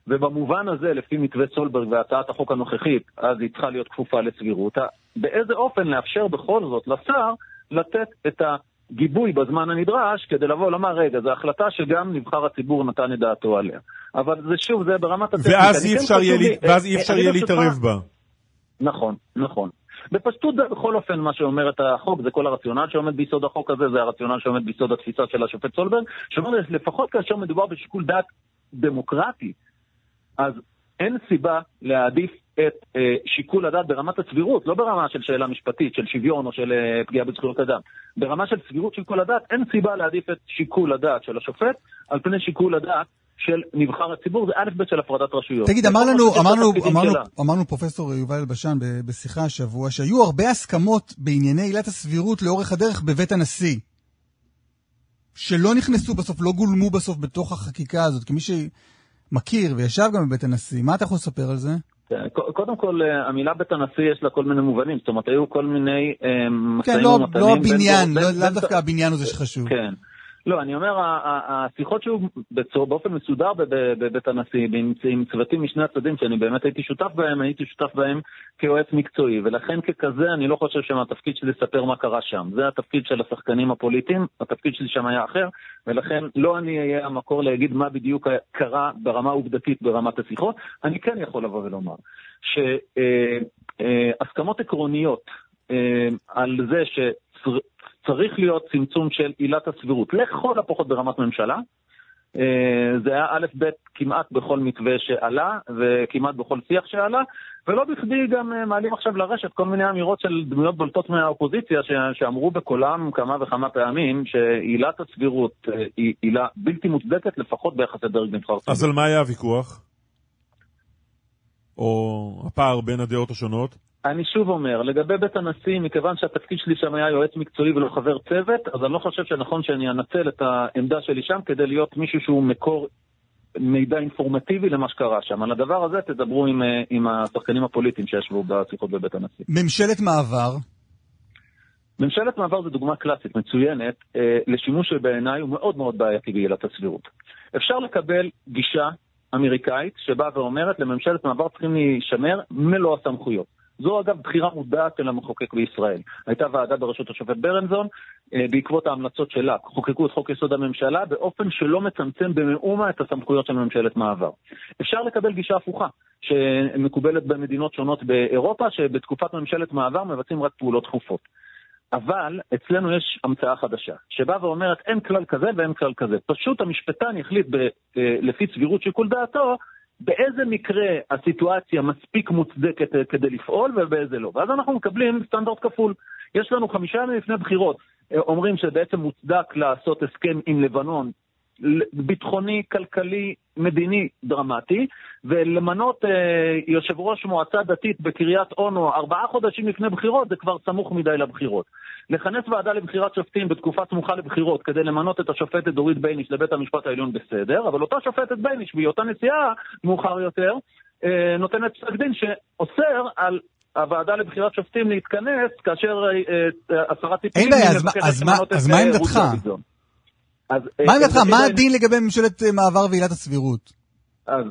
ובמובן הזה, לפי מתווה סולברג והצעת החוק הנוכחית, אז היא צריכה להיות כפופה לסבירות. באיזה אופן לאפשר בכל זאת לשר לתת את הגיבוי בזמן הנדרש כדי לבוא ולומר, רגע, זו החלטה שגם נבחר הציבור נתן את דעתו עליה. אבל זה שוב, זה ברמת יהיה, לי, ואז אי אפשר יהיה להתערב בה. נכון, נכון. בפשטות זה בכל אופן מה שאומר את החוק, זה כל הרציונל שעומד ביסוד החוק הזה, זה הרציונל שעומד ביסוד התפיסה של השופט סולברג, שאומר לפחות כאשר מדובר בשיקול דעת דמוקרטי, אז אין סיבה להעדיף את אה, שיקול הדעת ברמת הסבירות, לא ברמה של שאלה משפטית, של שוויון או של אה, פגיעה בזכויות אדם. ברמה של סבירות שיקול הדעת, אין סיבה להעדיף את שיקול הדעת של השופט על פני שיקול הדעת של נבחר הציבור, זה א' ב' של הפרדת רשויות. תגיד, אמרנו, אמרנו, אמרנו, אמרנו פרופסור יובל אלבשן בשיחה השבוע, שהיו הרבה הסכמות בענייני עילת הסבירות לאורך הדרך בבית הנשיא. שלא נכנסו בסוף, לא גולמו בסוף בתוך החקיקה הזאת, כמי ש... מכיר וישב גם בבית הנשיא. מה אתה יכול לספר על זה? כן, קודם כל, אה, המילה בית הנשיא יש לה כל מיני מובנים. זאת אומרת, היו כל מיני אה, משאים כן, לא, ומתנים. כן, לא הבניין, לאו דווקא הבניין הוא זה שחשוב. כן. לא, אני אומר, השיחות שהיו באופן מסודר בבית הנשיא, עם צוותים משני הצדדים, שאני באמת הייתי שותף בהם, הייתי שותף בהם כיועץ מקצועי, ולכן ככזה אני לא חושב שהתפקיד שלי לספר מה קרה שם. זה התפקיד של השחקנים הפוליטיים, התפקיד שלי שם היה אחר, ולכן לא אני אהיה המקור להגיד מה בדיוק קרה ברמה עובדתית ברמת השיחות. אני כן יכול לבוא ולומר שהסכמות אה, אה, עקרוניות אה, על זה ש... צריך להיות צמצום של עילת הסבירות, לכל הפחות ברמת ממשלה. אה, זה היה א' ב' כמעט בכל מתווה שעלה, וכמעט בכל שיח שעלה, ולא בכדי גם אה, מעלים עכשיו לרשת כל מיני אמירות של דמויות בולטות מהאופוזיציה, שאמרו בקולם כמה וכמה פעמים שעילת הסבירות אה, היא עילה בלתי מוצדקת, לפחות ביחסי דרג נבחר. אז על מה היה הוויכוח? או הפער בין הדעות השונות? אני שוב אומר, לגבי בית הנשיא, מכיוון שהתפקיד שלי שם היה יועץ מקצועי ולא חבר צוות, אז אני לא חושב שנכון שאני אנצל את העמדה שלי שם כדי להיות מישהו שהוא מקור מידע אינפורמטיבי למה שקרה שם. על הדבר הזה תדברו עם, אה, עם השחקנים הפוליטיים שישבו בשיחות בבית הנשיא. ממשלת מעבר? ממשלת מעבר זו דוגמה קלאסית, מצוינת, אה, לשימוש שבעיניי הוא מאוד מאוד בעייתי בעילת הסבירות. אפשר לקבל גישה אמריקאית שבאה ואומרת לממשלת מעבר צריכים להישמר מלוא הסמכויות. זו אגב בחירה מודעת של המחוקק בישראל. הייתה ועדה בראשות השופט ברנזון, אה, בעקבות ההמלצות שלה חוקקו את חוק יסוד הממשלה באופן שלא מצמצם במאומה את הסמכויות של ממשלת מעבר. אפשר לקבל גישה הפוכה, שמקובלת במדינות שונות באירופה, שבתקופת ממשלת מעבר מבצעים רק פעולות דחופות. אבל אצלנו יש המצאה חדשה, שבאה ואומרת אין כלל כזה ואין כלל כזה. פשוט המשפטן יחליט ב, אה, לפי סבירות שיקול דעתו באיזה מקרה הסיטואציה מספיק מוצדקת אה, כדי לפעול ובאיזה לא. ואז אנחנו מקבלים סטנדרט כפול. יש לנו חמישה ימים לפני בחירות, אה, אומרים שבעצם מוצדק לעשות הסכם עם לבנון ביטחוני, כלכלי, מדיני דרמטי, ולמנות אה, יושב ראש מועצה דתית בקריית אונו ארבעה חודשים לפני בחירות זה כבר סמוך מדי לבחירות. לכנס ועדה לבחירת שופטים בתקופה סמוכה לבחירות כדי למנות את השופטת דורית בייניש לבית המשפט העליון בסדר, אבל אותה שופטת בייניש בהיותה נשיאה מאוחר יותר אה, נותנת פסק דין שאוסר על הוועדה לבחירת שופטים להתכנס כאשר השרה ציפי אין בעיה, אז מה עמדתך? אז, מה עמדתך? מה הדין לגבי ממשלת מעבר ועילת הסבירות? אז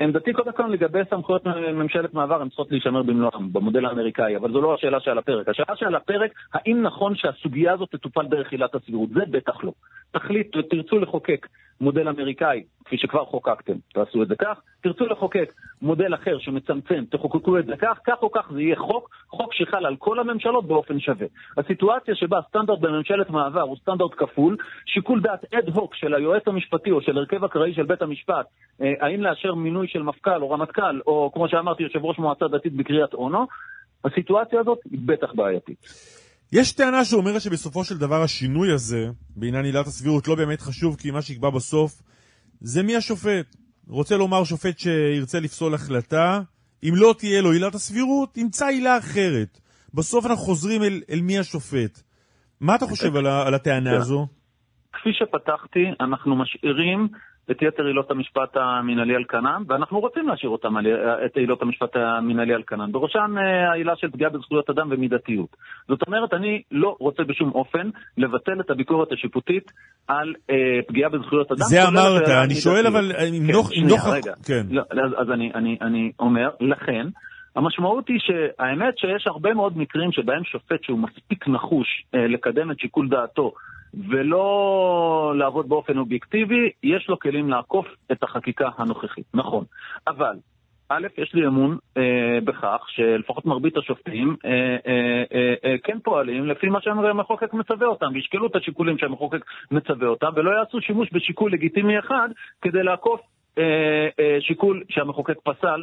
עמדתי קודם כל לגבי סמכויות ממשלת מעבר, הן צריכות להישמר במלואם, במודל האמריקאי, אבל זו לא השאלה שעל הפרק. השאלה שעל הפרק, האם נכון שהסוגיה הזאת תטופל דרך עילת הסבירות? זה בטח לא. תחליט ותרצו לחוקק מודל אמריקאי, כפי שכבר חוקקתם, תעשו את זה כך. תרצו לחוקק מודל אחר שמצמצם, תחוקקו את זה כך, כך או כך זה יהיה חוק, חוק שחל על כל הממשלות באופן שווה. הסיטואציה שבה סטנדרט בממשלת מעבר הוא סטנדרט כפול, שיקול דעת אד הוק של היועץ המשפטי או של הרכב אקראי של בית המשפט, אה, האם לאשר מינוי של מפכ"ל או רמטכ"ל, או כמו שאמרתי, יושב ראש מועצה דתית בקריית אונו, הסיטואציה הזאת היא בטח בעייתית. יש טענה שאומרת שבסופו של דבר השינוי הזה בעניין עילת הסבירות לא באמת חשוב, כי מה שיקבע בסוף זה מי השופט. רוצה לומר שופט שירצה לפסול החלטה, אם לא תהיה לו עילת הסבירות, ימצא עילה אחרת. בסוף אנחנו חוזרים אל, אל מי השופט. מה אתה חושב על, על הטענה. הזו? כפי שפתחתי, אנחנו משאירים את יתר עילות המשפט המינהלי על כנן, ואנחנו רוצים להשאיר אותם, את עילות המשפט המינהלי על כנן. בראשן אה, העילה של פגיעה בזכויות אדם ומידתיות. זאת אומרת, אני לא רוצה בשום אופן לבטל את הביקורת השיפוטית על אה, פגיעה בזכויות אדם. זה אמרת, אני שואל אבל אם נוח... כן, שנייה, רגע. כן. לא, אז, אז אני, אני, אני אומר, לכן, המשמעות היא שהאמת שיש הרבה מאוד מקרים שבהם שופט שהוא מספיק נחוש אה, לקדם את שיקול דעתו ולא לעבוד באופן אובייקטיבי, יש לו כלים לעקוף את החקיקה הנוכחית. נכון. אבל, א', יש לי אמון אה, בכך שלפחות מרבית השופטים אה, אה, אה, אה, כן פועלים לפי מה שהמחוקק מצווה אותם, וישקלו את השיקולים שהמחוקק מצווה אותם, ולא יעשו שימוש בשיקול לגיטימי אחד כדי לעקוף אה, אה, שיקול שהמחוקק פסל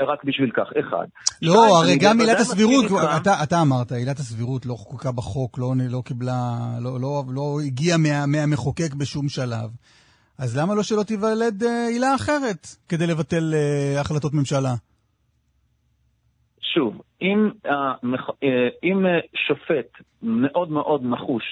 רק בשביל כך, אחד. לא, הרי גם עילת הסבירות, אתה, אתה אמרת, עילת הסבירות לא חוקקה בחוק, לא, לא קיבלה, לא, לא, לא הגיעה מה, מהמחוקק בשום שלב. אז למה לא שלא תיוולד אה, עילה אחרת כדי לבטל uh, החלטות ממשלה? שוב, אם, uh, אם שופט מאוד מאוד נחוש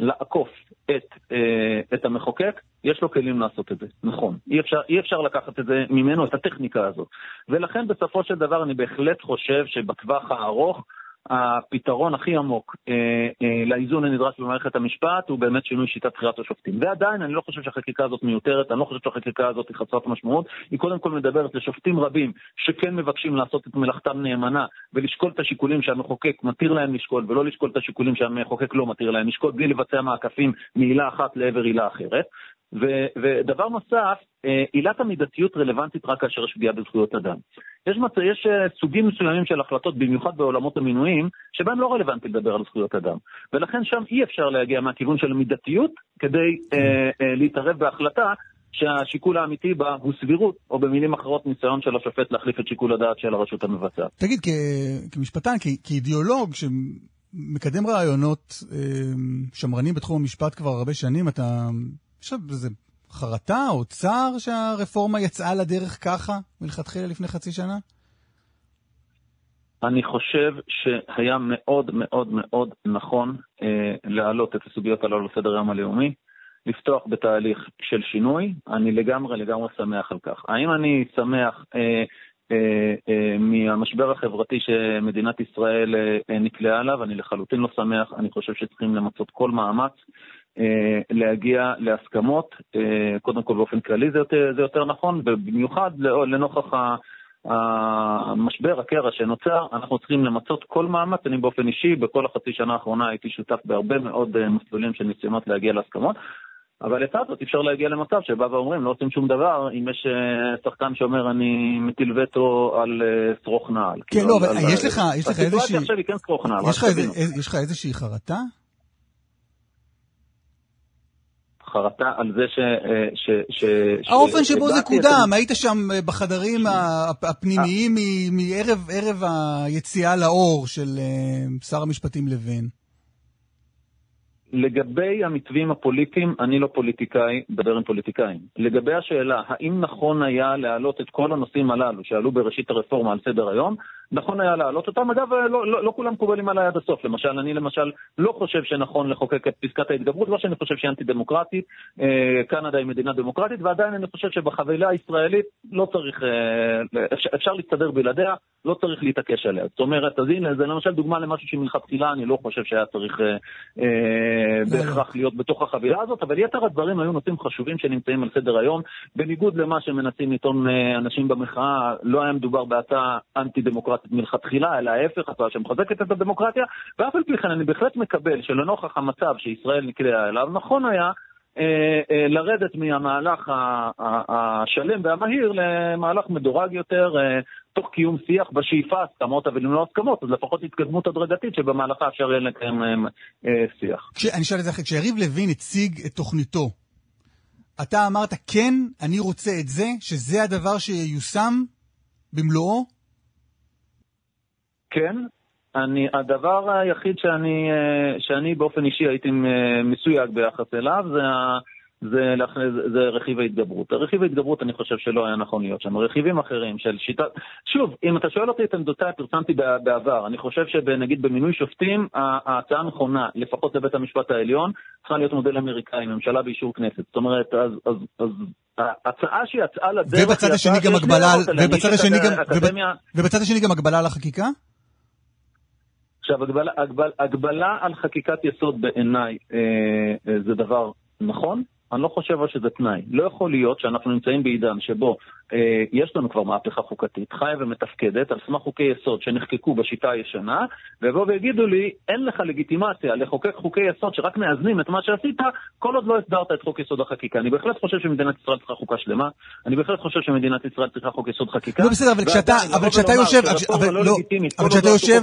לעקוף את, אה, את המחוקק, יש לו כלים לעשות את זה, נכון. אי אפשר, אי אפשר לקחת את זה ממנו, את הטכניקה הזאת. ולכן בסופו של דבר אני בהחלט חושב שבטווח הארוך, הפתרון הכי עמוק אה, אה, לאיזון הנדרש במערכת המשפט הוא באמת שינוי שיטת בחירת השופטים. ועדיין אני לא חושב שהחקיקה הזאת מיותרת, אני לא חושב שהחקיקה הזאת היא חסרת משמעות. היא קודם כל מדברת לשופטים רבים שכן מבקשים לעשות את מלאכתם נאמנה ולשקול את השיקולים שהמחוקק מתיר להם לשקול ולא לשקול את השיקולים שהמחוקק לא מתיר להם לשקול בלי לבצע מעקפים מעילה אחת לעבר עילה אחרת. ו- ודבר נוסף, אה, עילת המידתיות רלוונטית רק כאשר יש פגיעה בזכויות אדם. יש, מצ... יש אה, סוגים מסוימים של החלטות, במיוחד בעולמות המינויים, שבהם לא רלוונטי לדבר על זכויות אדם. ולכן שם אי אפשר להגיע מהכיוון של מידתיות כדי אה, אה, להתערב בהחלטה שהשיקול האמיתי בה הוא סבירות, או במילים אחרות ניסיון של השופט להחליף את שיקול הדעת של הרשות המבצעת. תגיד, כ- כמשפטן, כ- כאידיאולוג שמקדם רעיונות אה, שמרנים בתחום המשפט כבר הרבה שנים, אתה יש איזה חרטה או צער שהרפורמה יצאה לדרך ככה, מלכתחילה לפני חצי שנה? אני חושב שהיה מאוד מאוד מאוד נכון אה, להעלות את הסוגיות הללו לסדר היום הלאומי, לפתוח בתהליך של שינוי, אני לגמרי לגמרי שמח על כך. האם אני שמח אה, אה, אה, מהמשבר החברתי שמדינת ישראל אה, נקלעה עליו, אני לחלוטין לא שמח, אני חושב שצריכים למצות כל מאמץ להגיע להסכמות, אה, קודם כל באופן כללי זה יותר, זה יותר נכון, ובמיוחד לנוכח ה... המשבר, הקרע שנוצר, אנחנו צריכים למצות כל מאמץ. אני באופן אישי, בכל החצי שנה האחרונה הייתי שותף בהרבה מאוד אה, מסלולים של ניסיונות להגיע להסכמות. אבל לצד זאת אפשר להגיע למצב שבא ואומרים, לא עושים שום דבר, אם יש אה, שחקן שאומר אני מטיל וטו על אה, שרוך נעל. כן, לא, אבל יש לך איזושהי... הסיטואציה עכשיו היא כן שרוך נעל. יש לך איזושהי חרטה? חרטה על זה ש... אה, ש, ש האופן שבו זה קודם, היית שם בחדרים הפנימיים מערב היציאה לאור של שר המשפטים לוין. לגבי המתווים הפוליטיים, אני לא פוליטיקאי, מדבר עם פוליטיקאים. לגבי השאלה, האם נכון היה להעלות את כל הנושאים הללו שעלו בראשית הרפורמה על סדר היום, נכון היה להעלות אותם. אגב, לא, לא, לא כולם מקובלים עליי עד הסוף. למשל, אני למשל לא חושב שנכון לחוקק את פסקת ההתגברות, לא שאני חושב שהיא אנטי דמוקרטית, אה, קנדה היא מדינה דמוקרטית, ועדיין אני חושב שבחבילה הישראלית לא צריך, אה, אפשר, אפשר להסתדר בלעדיה, לא צריך להתעקש עליה. זאת אומרת, אז הנה, זה למשל דוגמה למשהו שמלכתחילה אני לא חושב שהיה צריך אה, בהכרח להיות בתוך החבילה הזאת, אבל יתר הדברים היו נושאים חשובים שנמצאים על סדר היום. בניגוד למה שמנסים לטעון אנשים במחאה, לא היה מדובר בהצעה אנטי דמוקרטית. דמוקרטית מלכתחילה, אלא ההפך, הצעה שמחזקת את הדמוקרטיה, ואף על פי כן אני בהחלט מקבל שלנוכח המצב שישראל נקלעה אליו, נכון היה אה, אה, לרדת מהמהלך השלם והמהיר למהלך מדורג יותר, אה, תוך קיום שיח בשאיפה הסכמות, אבל אם לא הסכמות, אז לפחות התקדמות הדרגתית שבמהלכה אפשר יהיה לקיים שיח. אני שואל את זה אחרי, כשיריב לוין הציג את תוכניתו, אתה אמרת, כן, אני רוצה את זה, שזה הדבר שייושם במלואו? כן. אני, הדבר היחיד שאני, אה, שאני באופן אישי הייתי אה, מסויג ביחס אליו זה, זה, זה, זה רכיב ההתגברות. רכיב ההתגברות אני חושב שלא היה נכון להיות שם. רכיבים אחרים של שיטה... שוב, אם אתה שואל אותי את עמדותיי, פרסמתי בעבר. אני חושב שנגיד במינוי שופטים, ההצעה נכונה, לפחות לבית המשפט העליון, צריכה להיות מודל אמריקאי, ממשלה באישור כנסת. זאת אומרת, אז, אז, אז ההצעה שיצאה לדרך... ובצד השני גם הגבלה, ובצד השני גם, ובצד השני גם הגבלה על החקיקה? עכשיו, הגבלה, הגבל, הגבלה על חקיקת יסוד בעיניי אה, אה, זה דבר נכון, אני לא חושב שזה תנאי. לא יכול להיות שאנחנו נמצאים בעידן שבו יש לנו כבר מהפכה חוקתית, חיה ומתפקדת, על סמך חוקי יסוד שנחקקו בשיטה הישנה, ויבואו ויגידו לי, אין לך לגיטימציה לחוקק חוקי יסוד שרק מאזנים את מה שעשית, כל עוד לא הסדרת את חוק יסוד החקיקה. אני בהחלט חושב שמדינת ישראל צריכה חוקה שלמה, אני בהחלט חושב שמדינת ישראל צריכה חוק יסוד חקיקה. לא בסדר, אבל כשאתה, אבל כשאתה יושב, אבל לא, אבל כשאתה לא יושב,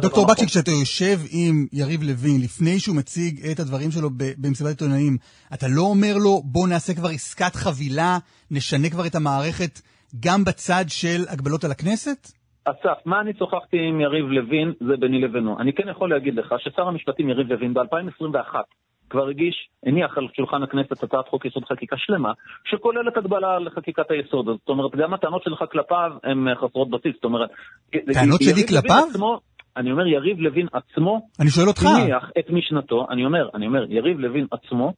דוקטור בקשי, נכון. כשאתה יושב עם יריב לוין, לפני שהוא מציג את הדברים שלו במסיבת עיתונאים, אתה לא אומר לו, בוא נעשה כבר עסקת חבילה, נשנה כבר את המערכת גם בצד של הגבלות על הכנסת? אסף, מה אני שוחחתי עם יריב לוין, זה ביני לבינו. אני כן יכול להגיד לך ששר המשפטים יריב לוין ב-2021 כבר הגיש, הניח על שולחן הכנסת הצעת חוק יסוד חקיקה שלמה, שכוללת הגבלה על חקיקת היסוד. זאת אומרת, גם הטענות שלך כלפיו הן חסרות בסיס. זאת אומרת... טענות שלי כלפיו? עצמו, אני אומר, יריב לוין עצמו... אני שואל אותך. הניח את משנתו, אני אומר, אני אומר, יריב לוין עצמו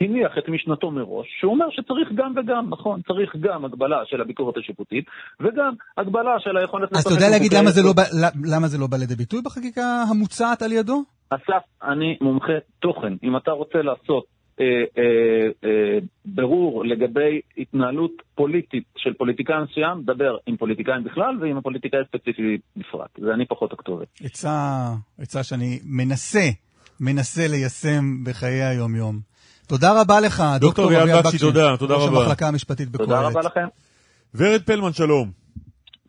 הניח את משנתו מראש, שהוא אומר שצריך גם וגם, נכון, צריך גם הגבלה של הביקורת השיפוטית, וגם הגבלה של היכולת... אז אתה יודע להגיד למה זה, לא בא, למה זה לא בא לידי ביטוי בחקיקה המוצעת על ידו? אסף, אני מומחה תוכן. אם אתה רוצה לעשות אה, אה, אה, ברור לגבי התנהלות פוליטית של פוליטיקאי מסוים, דבר עם פוליטיקאים בכלל ועם הפוליטיקאי הספציפי בפרט. זה אני פחות הכתובת. עצה, עצה שאני מנסה, מנסה ליישם בחיי היום-יום. תודה רבה לך, דוקטור אביעד בקשי. תודה, תודה רבה. ראש המחלקה המשפטית בקהלת. תודה רבה לכם. ורד פלמן, שלום.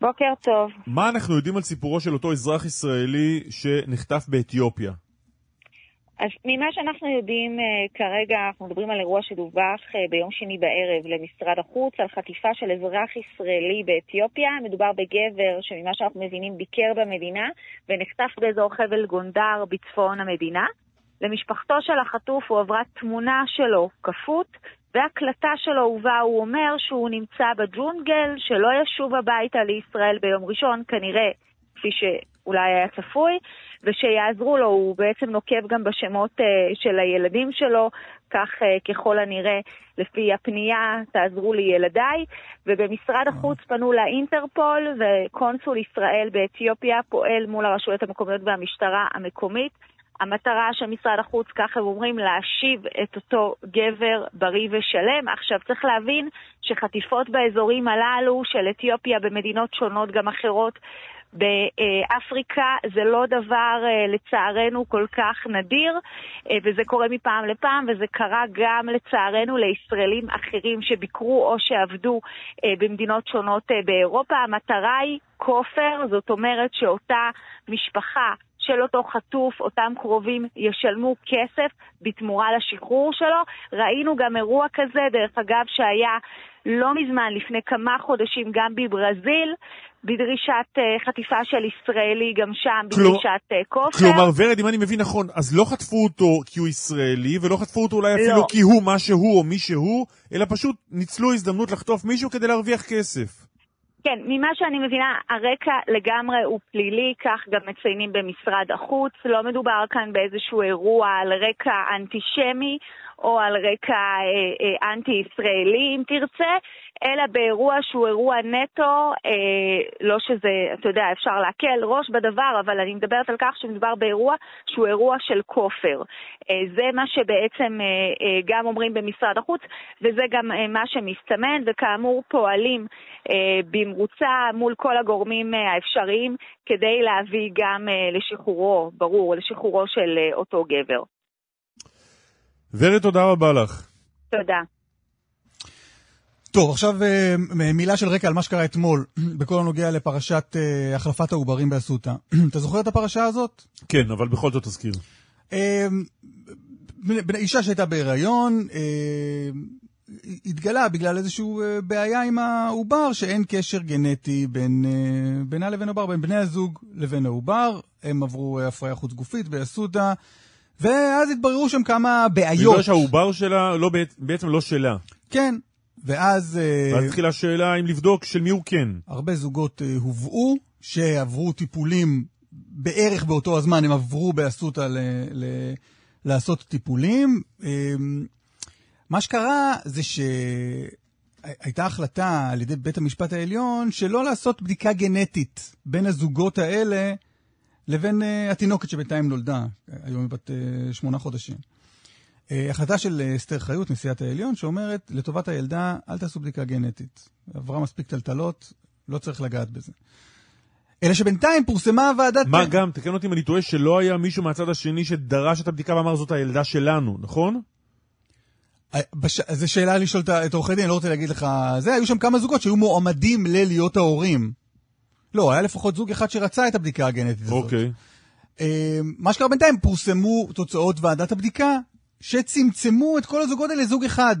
בוקר טוב. מה אנחנו יודעים על סיפורו של אותו אזרח ישראלי שנחטף באתיופיה? אז ממה שאנחנו יודעים uh, כרגע, אנחנו מדברים על אירוע שדווח uh, ביום שני בערב למשרד החוץ על חטיפה של אזרח ישראלי באתיופיה. מדובר בגבר שממה שאנחנו מבינים ביקר במדינה ונחטף באזור חבל גונדר בצפון המדינה. למשפחתו של החטוף הועברה תמונה שלו כפות, והקלטה שלו הובאה, הוא אומר שהוא נמצא בג'ונגל, שלא ישוב הביתה לישראל ביום ראשון, כנראה, כפי שאולי היה צפוי, ושיעזרו לו, הוא בעצם נוקב גם בשמות uh, של הילדים שלו, כך uh, ככל הנראה, לפי הפנייה, תעזרו לי ילדיי, ובמשרד החוץ פנו לאינטרפול, וקונסול ישראל באתיופיה פועל מול הרשויות המקומיות והמשטרה המקומית. המטרה של משרד החוץ, ככה הם אומרים, להשיב את אותו גבר בריא ושלם. עכשיו, צריך להבין שחטיפות באזורים הללו של אתיופיה במדינות שונות, גם אחרות, באפריקה זה לא דבר, אה, לצערנו, כל כך נדיר, אה, וזה קורה מפעם לפעם, וזה קרה גם, לצערנו, לישראלים אחרים שביקרו או שעבדו אה, במדינות שונות באירופה. המטרה היא כופר, זאת אומרת שאותה משפחה של אותו חטוף, אותם קרובים ישלמו כסף בתמורה לשחרור שלו. ראינו גם אירוע כזה, דרך אגב, שהיה לא מזמן, לפני כמה חודשים, גם בברזיל, בדרישת uh, חטיפה של ישראלי, גם שם בדרישת uh, כופר. כלומר, ורד, אם אני מבין נכון, אז לא חטפו אותו כי הוא ישראלי, ולא חטפו אותו אולי אפילו לא. כי הוא מה שהוא או מי שהוא, אלא פשוט ניצלו הזדמנות לחטוף מישהו כדי להרוויח כסף. כן, ממה שאני מבינה, הרקע לגמרי הוא פלילי, כך גם מציינים במשרד החוץ. לא מדובר כאן באיזשהו אירוע על רקע אנטישמי או על רקע אה, אה, אנטי-ישראלי, אם תרצה, אלא באירוע שהוא אירוע נטו, אה, לא שזה, אתה יודע, אפשר להקל ראש בדבר, אבל אני מדברת על כך שמדובר באירוע שהוא אירוע של כופר. אה, זה מה שבעצם אה, אה, גם אומרים במשרד החוץ, וזה גם אה, מה שמסתמן, וכאמור פועלים אה, במרוצה מול כל הגורמים אה, האפשריים כדי להביא גם אה, לשחרורו, ברור, לשחרורו של אה, אותו גבר. ורד, תודה רבה לך. תודה. טוב, עכשיו אה, מילה של רקע על מה שקרה אתמול, בכל הנוגע לפרשת אה, החלפת העוברים באסותא. אתה זוכר את הפרשה הזאת? כן, אבל בכל זאת תזכיר. אה, אישה שהייתה בהיריון, התגלה בגלל איזושהי בעיה עם העובר, שאין קשר גנטי בין, בינה לבין העובר, בין בני הזוג לבין העובר. הם עברו הפריה חוץ גופית באסותא, ואז התבררו שם כמה בעיות. בגלל שהעובר שלה לא, בעצם לא שלה. כן, ואז... ואז התחילה השאלה אם לבדוק של מי הוא כן. הרבה זוגות הובאו, שעברו טיפולים בערך באותו הזמן, הם עברו באסותא ל- ל- לעשות טיפולים. מה שקרה זה שהייתה החלטה על ידי בית המשפט העליון שלא לעשות בדיקה גנטית בין הזוגות האלה לבין התינוקת שבינתיים נולדה, היום היא בת שמונה חודשים. החלטה של אסתר חיות, נשיאת העליון, שאומרת, לטובת הילדה, אל תעשו בדיקה גנטית. עברה מספיק טלטלות, לא צריך לגעת בזה. אלא שבינתיים פורסמה ועדת... מה גם, תקן אותי אם אני טועה, שלא היה מישהו מהצד השני שדרש את הבדיקה ואמר זאת הילדה שלנו, נכון? בש... זו שאלה לשאול את עורכי דין, אני לא רוצה להגיד לך זה. היו שם כמה זוגות שהיו מועמדים ללהיות ההורים. לא, היה לפחות זוג אחד שרצה את הבדיקה הגנטית הזאת. אוקיי. מה שקרה בינתיים, פורסמו תוצאות ועדת הבדיקה, שצמצמו את כל הזוגות האלה לזוג אחד.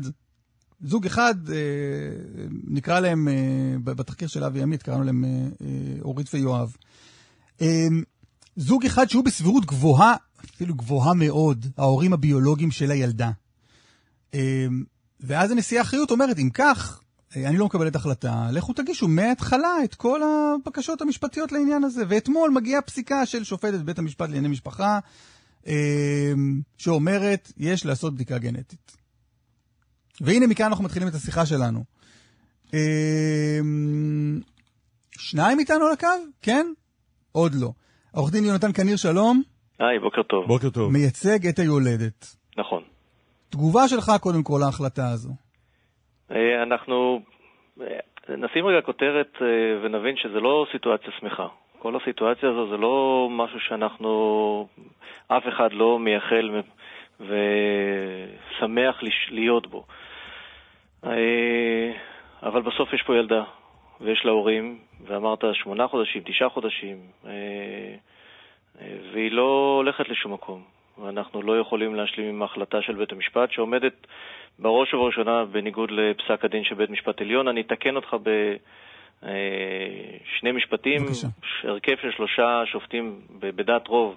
זוג אחד, אה, נקרא להם, אה, בתחקיר של אבי עמית, קראנו להם אה, אורית ויואב. אה, זוג אחד שהוא בסבירות גבוהה, אפילו גבוהה מאוד, ההורים הביולוגיים של הילדה. אה, ואז הנשיאה חיות אומרת, אם כך, אני לא מקבלת החלטה, לכו תגישו מההתחלה את כל הבקשות המשפטיות לעניין הזה. ואתמול מגיעה פסיקה של שופטת בית המשפט לענייני משפחה, שאומרת, יש לעשות בדיקה גנטית. והנה מכאן אנחנו מתחילים את השיחה שלנו. שניים איתנו על הקו? כן? עוד לא. עורך דין יונתן כניר, שלום. היי, בוקר טוב. בוקר טוב. מייצג את היולדת. נכון. תגובה שלך קודם כל להחלטה הזו. אנחנו נשים רגע כותרת ונבין שזה לא סיטואציה שמחה. כל הסיטואציה הזו זה לא משהו שאנחנו, אף אחד לא מייחל ושמח להיות בו. אבל בסוף יש פה ילדה, ויש לה הורים, ואמרת שמונה חודשים, תשעה חודשים, והיא לא הולכת לשום מקום. ואנחנו לא יכולים להשלים עם ההחלטה של בית המשפט, שעומדת בראש ובראשונה בניגוד לפסק הדין של בית משפט עליון. אני אתקן אותך ב... שני משפטים, בבקשה. הרכב של שלושה שופטים בדעת רוב,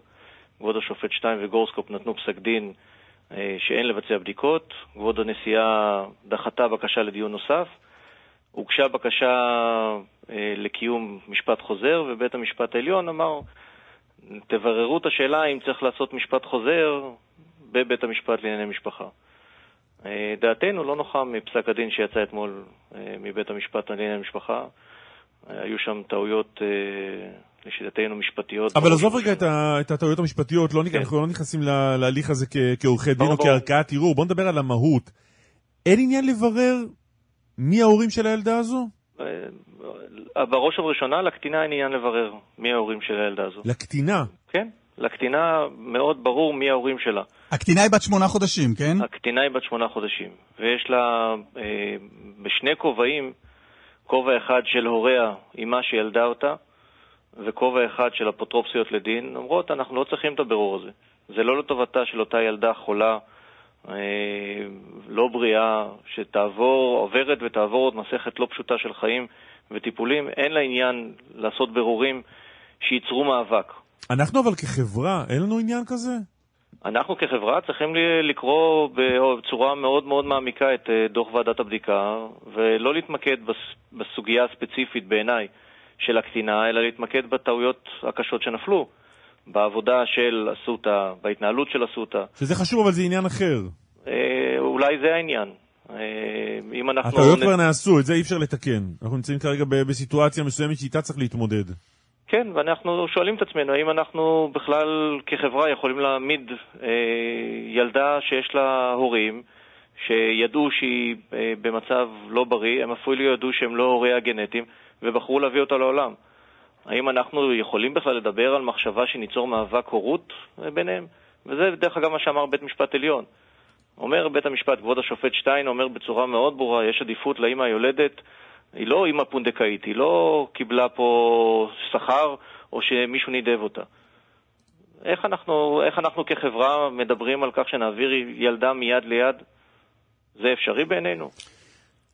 כבוד השופט שטיין וגורסקופ נתנו פסק דין שאין לבצע בדיקות, כבוד הנשיאה דחתה בקשה לדיון נוסף, הוגשה בקשה לקיום משפט חוזר, ובית המשפט העליון אמר, תבררו את השאלה אם צריך לעשות משפט חוזר בבית המשפט לענייני משפחה. דעתנו לא נוחה מפסק הדין שיצא אתמול מבית המשפט לענייני משפחה. היו שם טעויות לשיטתנו משפטיות. אבל עזוב רגע את, ה, את הטעויות המשפטיות, לא, כן. אנחנו לא נכנסים לה, להליך הזה כעורכי דין או כערכאת ערעור, בוא נדבר על המהות. אין עניין לברר מי ההורים של הילדה הזו? בראש ובראשונה, לקטינה אין עניין לברר מי ההורים של הילדה הזו. לקטינה? כן, לקטינה מאוד ברור מי ההורים שלה. הקטינה היא בת שמונה חודשים, כן? הקטינה היא בת שמונה חודשים, ויש לה אה, בשני כובעים, כובע אחד של הוריה, אמה שילדה אותה, וכובע אחד של אפוטרופסיות לדין, אומרות, אנחנו לא צריכים את הבירור הזה. זה לא לטובתה של אותה ילדה חולה, אה, לא בריאה, שתעבור, עוברת ותעבור עוד מסכת לא פשוטה של חיים וטיפולים. אין לה עניין לעשות בירורים שייצרו מאבק. אנחנו אבל כחברה, אין לנו עניין כזה? אנחנו כחברה צריכים לקרוא בצורה מאוד מאוד מעמיקה את אה, דוח ועדת הבדיקה ולא להתמקד בסוגיה הספציפית בעיניי של הקטינה, אלא להתמקד בטעויות הקשות שנפלו. בעבודה של אסותא, בהתנהלות של אסותא. שזה חשוב, אבל זה עניין אחר. אה, אולי זה העניין. אה, אם אנחנו... הטעויות כבר נעשו, את זה אי אפשר לתקן. אנחנו נמצאים כרגע בסיטואציה מסוימת שאיתה צריך להתמודד. כן, ואנחנו שואלים את עצמנו, האם אנחנו בכלל כחברה יכולים להעמיד אה, ילדה שיש לה הורים שידעו שהיא אה, במצב לא בריא, הם אפילו ידעו שהם לא הוריה הגנטיים, ובחרו להביא אותה לעולם. האם אנחנו יכולים בכלל לדבר על מחשבה שניצור מאבק הורות אה, ביניהם? וזה דרך אגב מה שאמר בית משפט עליון. אומר בית המשפט, כבוד השופט שטיין אומר בצורה מאוד ברורה, יש עדיפות לאימא היולדת היא לא אימא פונדקאית, היא לא קיבלה פה שכר או שמישהו נידב אותה. איך אנחנו, איך אנחנו כחברה מדברים על כך שנעביר ילדה מיד ליד? זה אפשרי בעינינו?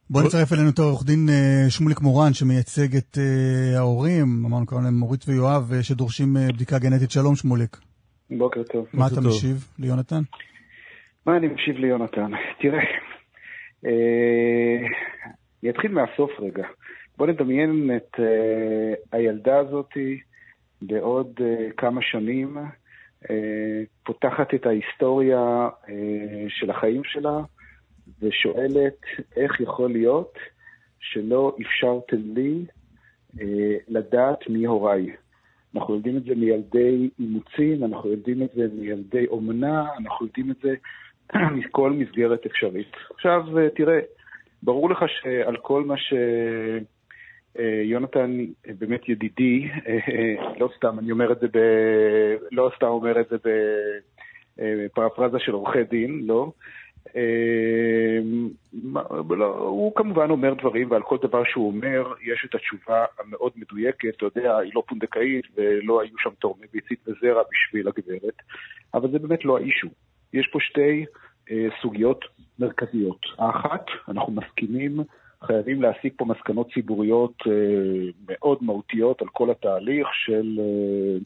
בוא נצרף אלינו את העורך דין אה, שמוליק מורן, שמייצג את uh, ההורים, אמרנו קראנו להם מורית ויואב, אה, שדורשים בדיקה גנטית. שלום, שמוליק. בוקר טוב. מה אתה טוב. משיב ליונתן? מה אני משיב ליונתן? תראה, אה, אני אתחיל מהסוף רגע. בוא נדמיין את uh, הילדה הזאתי בעוד uh, כמה שנים, פותחת את ההיסטוריה של החיים שלה ושואלת איך יכול להיות שלא אפשרתם לי לדעת מי הוריי. אנחנו יודעים את זה מילדי אימוצים, אנחנו יודעים את זה מילדי אומנה, אנחנו יודעים את זה מכל מסגרת אפשרית. עכשיו, תראה, ברור לך שעל כל מה שיונתן באמת ידידי, לא סתם אני אומר את זה ב... לא סתם אומר את זה בפרפרזה של עורכי דין, לא. לא, הוא כמובן אומר דברים, ועל כל דבר שהוא אומר, יש את התשובה המאוד מדויקת. אתה יודע, היא לא פונדקאית ולא היו שם תורמי ביצית וזרע בשביל הגברת, אבל זה באמת לא האישו. יש פה שתי אה, סוגיות מרכזיות. האחת, אנחנו מסכימים, חייבים להסיק פה מסקנות ציבוריות אה, מאוד מהותיות על כל התהליך של אה,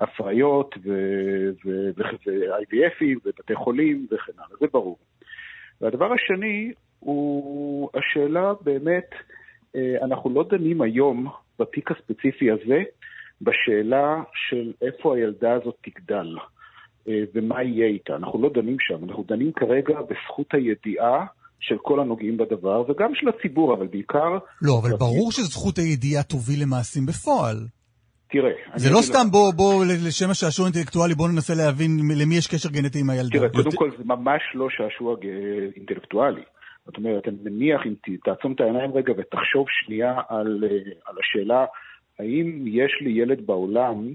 הפריות ו-IVFים ובתי חולים וכן הלאה, זה ברור. והדבר השני הוא השאלה באמת, אנחנו לא דנים היום בתיק הספציפי הזה בשאלה של איפה הילדה הזאת תגדל. אה, ומה יהיה איתה. אנחנו לא דנים שם, אנחנו דנים כרגע בזכות הידיעה של כל הנוגעים בדבר, וגם של הציבור, אבל בעיקר... לא, אבל ברור שזכות הידיעה תוביל למעשים בפועל. תראה... זה לא סתם בוא, בוא, לשם השעשוע אינטלקטואלי, בוא ננסה להבין למי יש קשר גנטי עם הילדה. תראה, קודם כל זה ממש לא שעשוע אינטלקטואלי. זאת אומרת, אני מניח, אם תעצום את העיניים רגע ותחשוב שנייה על, אה, על השאלה, האם יש לי ילד בעולם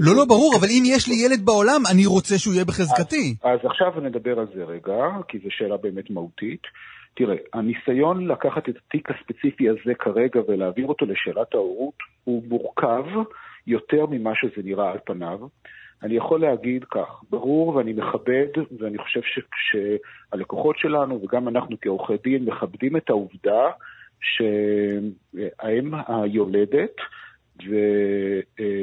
לא, לא, ברור, אבל אם יש לי ילד בעולם, אני רוצה שהוא יהיה בחזקתי. אז, אז עכשיו נדבר על זה רגע, כי זו שאלה באמת מהותית. תראה, הניסיון לקחת את התיק הספציפי הזה כרגע ולהעביר אותו לשאלת ההורות הוא מורכב יותר ממה שזה נראה על פניו. אני יכול להגיד כך, ברור ואני מכבד, ואני חושב שהלקוחות שלנו וגם אנחנו כעורכי דין מכבדים את העובדה שהאם היולדת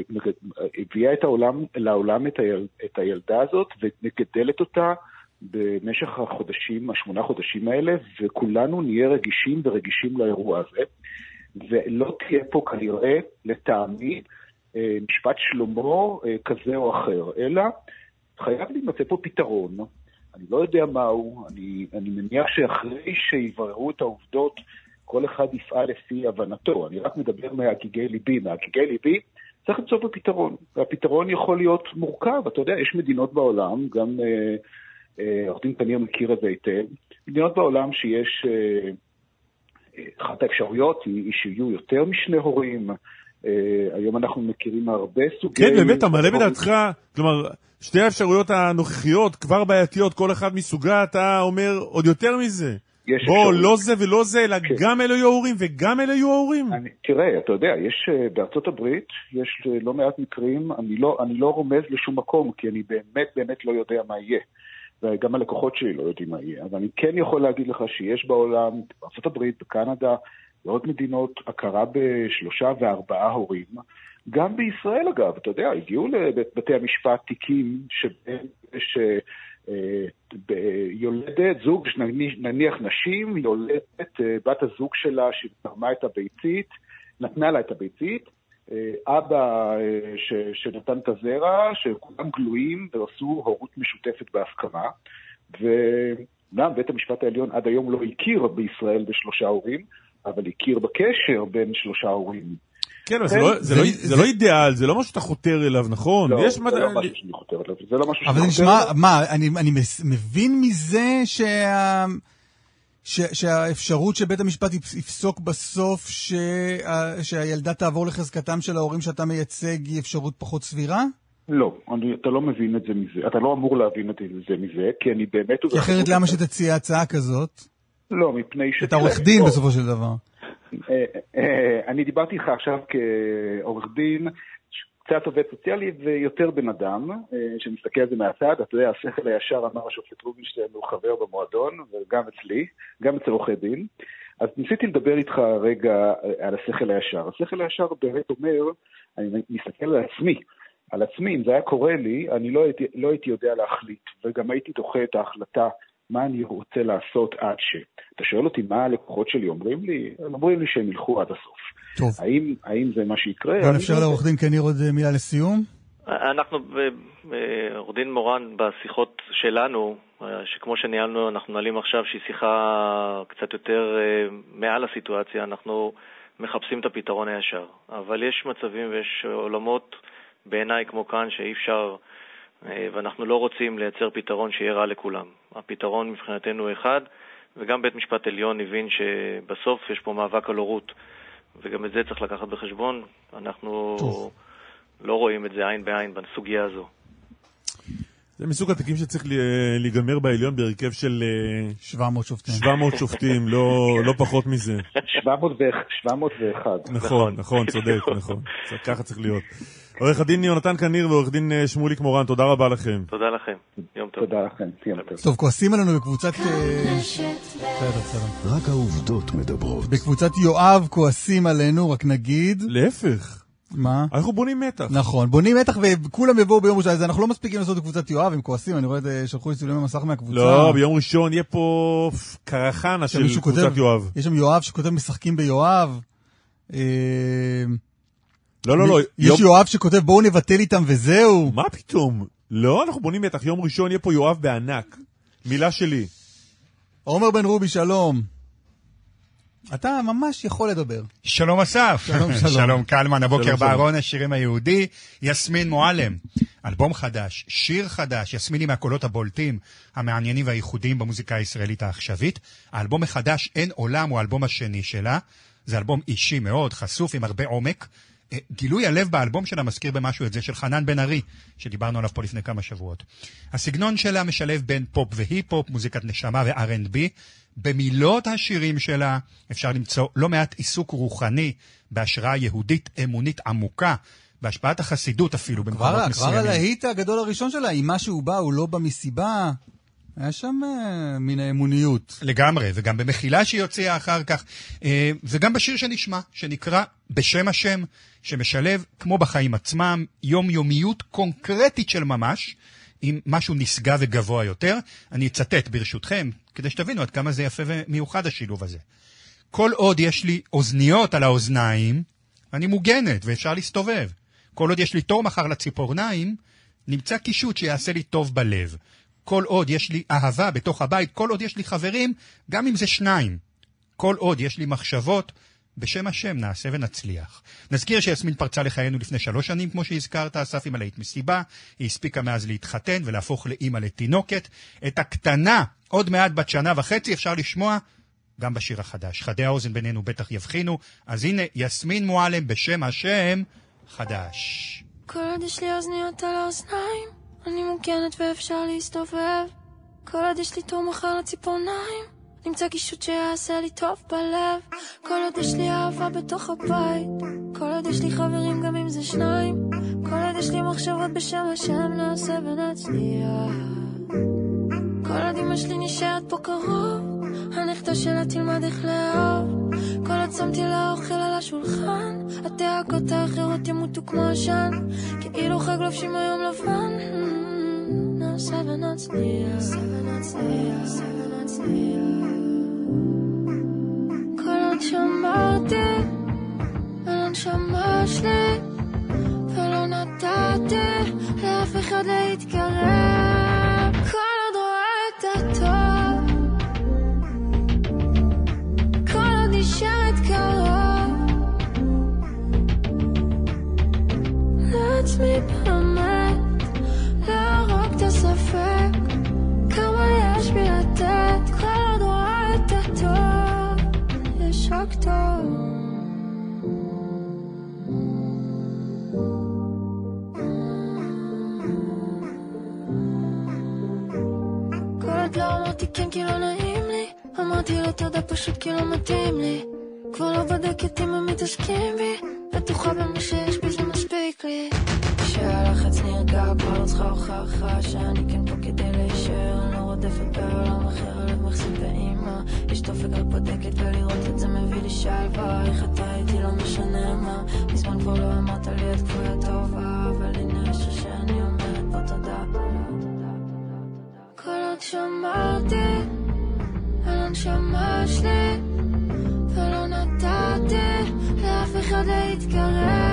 והביאה את העולם, לעולם את, היל, את הילדה הזאת ומגדלת אותה במשך החודשים, השמונה חודשים האלה, וכולנו נהיה רגישים ורגישים לאירוע הזה. ולא תהיה פה כנראה, לטעמי, אה, משפט שלמה אה, כזה או אחר, אלא חייב להימצא פה פתרון. אני לא יודע מהו, אני, אני מניח שאחרי שיבררו את העובדות כל אחד יפעל לפי הבנתו. אני רק מדבר מהגיגי ליבי. מהגיגי ליבי צריך למצוא פה פתרון, והפתרון יכול להיות מורכב. אתה יודע, יש מדינות בעולם, גם אה, אה, עורך דין פניר מכיר את זה היטב, מדינות בעולם שיש, אה, אחת האפשרויות היא, שיהיו יותר משני הורים. היום אנחנו מכירים הרבה סוגי... כן, באמת, אתה מעלה בדעתך, כלומר, שתי האפשרויות הנוכחיות כבר בעייתיות, כל אחד מסוגה, אתה אומר עוד יותר מזה. יש בוא, אפשרות. לא זה ולא זה, אלא כן. גם אלה יהיו ההורים וגם אלה יהיו ההורים. אני, תראה, אתה יודע, יש אה, בארצות הברית, יש אה, לא מעט מקרים, אני לא, אני לא רומז לשום מקום, כי אני באמת באמת לא יודע מה יהיה. וגם הלקוחות שלי לא יודעים מה יהיה. אבל אני כן יכול להגיד לך שיש בעולם, בארצות הברית, בקנדה, בעוד מדינות, הכרה בשלושה וארבעה הורים. גם בישראל, אגב, אתה יודע, הגיעו לבתי המשפט תיקים שבהם יש... יולדת, זוג, נניח, נשים, יולדת, אה, בת הזוג שלה שתרמה את הביצית, נתנה לה את הביצית, אה, אבא אה, ש, שנתן את הזרע, שכולם גלויים ועשו הורות משותפת בהסכמה, וגם בית המשפט העליון עד היום לא הכיר בישראל בשלושה הורים, אבל הכיר בקשר בין שלושה הורים. כן, אבל זה לא- זה לא- זה לא אידיאל, זה לא משהו שאתה חותר אליו, נכון? לא, יש זה לא משהו שאני חותר אליו, זה לא משהו אבל שאני זה חותר נשמע, אליו. מה, אני, אני מס- מבין מזה שה... ש, שהאפשרות שבית המשפט יפ- יפסוק בסוף שה, שהילדה תעבור לחזקתם של ההורים שאתה מייצג היא אפשרות פחות סבירה? לא, אני, אתה לא מבין את זה מזה, אתה לא אמור להבין את זה מזה, כי אני באמת... כי אחרת למה שתציע הצעה כזאת? לא, מפני ש... אתה עורך דין לא. בסופו של דבר. אה, אה, אני דיברתי איתך עכשיו כעורך דין, קצת עובד סוציאלי ויותר בן אדם, אה, שמסתכל על זה מהצד. אתה יודע, השכל הישר אמר השופט רובינשטיין הוא חבר במועדון, וגם אצלי, גם אצל עורכי דין. אז ניסיתי לדבר איתך רגע על השכל הישר. השכל הישר באמת אומר, אני מסתכל על עצמי, על עצמי, אם זה היה קורה לי, אני לא הייתי, לא הייתי יודע להחליט, וגם הייתי דוחה את ההחלטה מה אני רוצה לעשות עד ש... אתה שואל אותי מה הלקוחות שלי אומרים לי? הם אומרים לי שהם ילכו עד הסוף. טוב. האם, האם זה מה שיקרה? אני נאפשר לא. לעורך דין קניר עוד אה, מילה לסיום. אנחנו, ב- ב- עורך דין מורן, בשיחות שלנו, אה, שכמו שניהלנו, אנחנו נעלים עכשיו, שהיא שיחה קצת יותר אה, מעל הסיטואציה, אנחנו מחפשים את הפתרון הישר. אבל יש מצבים ויש עולמות, בעיניי כמו כאן, שאי אפשר, אה, ואנחנו לא רוצים לייצר פתרון שיהיה רע לכולם. הפתרון מבחינתנו הוא אחד, וגם בית משפט עליון הבין שבסוף יש פה מאבק על הורות, וגם את זה צריך לקחת בחשבון. אנחנו... טוב. לא רואים את זה עין בעין בסוגיה הזו. זה מסוג התיקים שצריך ל- להיגמר בעליון בהרכב של אה, 700 שופטים. 700 שופטים, לא לא פחות מזה. 701, 701. נכון, נכון, צודק, נכון. ככה צריך להיות. עורך הדין יונתן קניר ועורך דין אה, שמוליק מורן, תודה רבה לכם. תודה לכם. יום טוב. תודה לכם, יום טוב. טוב, כועסים עלינו בקבוצת... אה, בסדר, בסדר. רק העובדות מדברות. בקבוצת יואב כועסים עלינו, רק נגיד. להפך, מה? אנחנו בונים מתח. נכון, בונים מתח וכולם יבואו ביום ראשון, אז אנחנו לא מספיקים לעשות בקבוצת יואב, הם כועסים, אני רואה, את, אה, שלחו לי צילומי מסך מהקבוצה. לא, ביום ראשון יהיה פה קרחנה של קבוצת כותב- יואב. יש שם יואב שכותב משחקים ביואב. אה, לא, לא, לא. יש יום- יואב שכותב בואו נבטל איתם וזהו. מה פתאום? לא, אנחנו בונים מתח. יום ראשון יהיה פה יואב בענק. מילה שלי. עומר בן רובי, שלום. אתה ממש יכול לדבר. שלום אסף. שלום, שלום. שלום קלמן, הבוקר. בארון השירים היהודי, יסמין מועלם. אלבום חדש, שיר חדש, יסמין היא מהקולות הבולטים, המעניינים והייחודיים במוזיקה הישראלית העכשווית. האלבום החדש, אין עולם, הוא האלבום השני שלה. זה אלבום אישי מאוד, חשוף, עם הרבה עומק. גילוי הלב באלבום שלה מזכיר במשהו את זה של חנן בן ארי, שדיברנו עליו פה לפני כמה שבועות. הסגנון שלה משלב בין פופ והיפ-הופ, מוזיקת נשמה ו-R&B. במילות השירים שלה אפשר למצוא לא מעט עיסוק רוחני, בהשראה יהודית אמונית עמוקה, בהשפעת החסידות אפילו במקומות כבר כבר מסוימים. הלהיט הגדול הראשון שלה, עם מה שהוא בא, הוא לא בא מסיבה. היה שם אה, מן האמוניות. לגמרי, וגם במחילה שהיא הוציאה אחר כך, אה, וגם בשיר שנשמע, שנקרא בשם השם, שמשלב, כמו בחיים עצמם, יומיומיות קונקרטית של ממש, עם משהו נשגב וגבוה יותר. אני אצטט ברשותכם, כדי שתבינו עד כמה זה יפה ומיוחד השילוב הזה. כל עוד יש לי אוזניות על האוזניים, אני מוגנת ואפשר להסתובב. כל עוד יש לי תור מחר לציפורניים, נמצא קישוט שיעשה לי טוב בלב. כל עוד יש לי אהבה בתוך הבית, כל עוד יש לי חברים, גם אם זה שניים. כל עוד יש לי מחשבות, בשם השם נעשה ונצליח. נזכיר שיסמין פרצה לחיינו לפני שלוש שנים, כמו שהזכרת, אסף עם הלהיט מסיבה. היא הספיקה מאז להתחתן ולהפוך לאימא לתינוקת. את הקטנה, עוד מעט בת שנה וחצי, אפשר לשמוע גם בשיר החדש. חדי האוזן בינינו בטח יבחינו. אז הנה, יסמין מועלם בשם השם חדש. כל עוד יש לי אוזניות על האוזניים, אני מוגנת ואפשר להסתובב. כל עוד יש לי תור מחר לציפורניים, נמצא קישוט שיעשה לי טוב בלב. כל עוד יש לי אהבה בתוך הבית, כל עוד יש לי חברים גם אם זה שניים, כל עוד יש לי מחשבות בשם השם נעשה ונצליח. כל עוד אמא שלי נשארת פה קרוב, הנכדה שלה תלמד איך לאהוב. כל עוד שמתי לה על השולחן, הדאגות האחרות ימותו כמו עשן, כאילו חג לובשים היום לבן. נעשה ונצליח. כל עוד שמרתי על הנשמה שלי, ולא נתתי לאף אחד להתקרב. לעצמי באמת, להרוג את הספק, כמה יש בי לתת, כל עוד רואה את הטוב, יש רק טוב. כל עוד לא אמרתי כן כי לא נעים לי אמרתי לו תודה פשוט כי לא מתאים לי כבר לא בודקת אם הם מספיק לי כשהלחץ נרגע כבר לא צריכה הוכחה שאני כן פה כדי להישאר. אני לא רודפת בעולם אחר הלב מחזיק באימא. יש דופק רק בודקת ולראות את זה מביא לי שלווה. איך אתה איתי לא משנה מה. מזמן כבר לא אמרת לי את כפויה טובה אבל הנה יש שאני אומרת פה תודה. כל עוד שמרתי על הנשמה שלי ולא נתתי לאף אחד להתקרב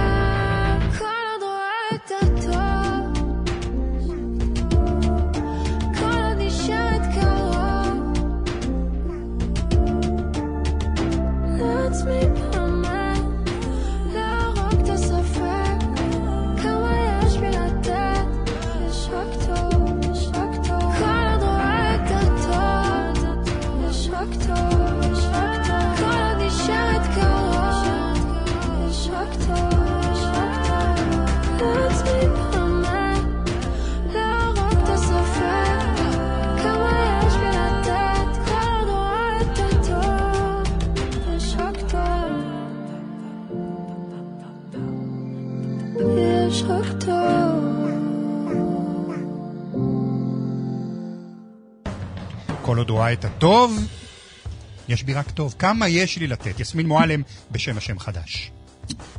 רואה את הטוב, יש בי רק טוב. כמה יש לי לתת? יסמין מועלם בשם השם חדש.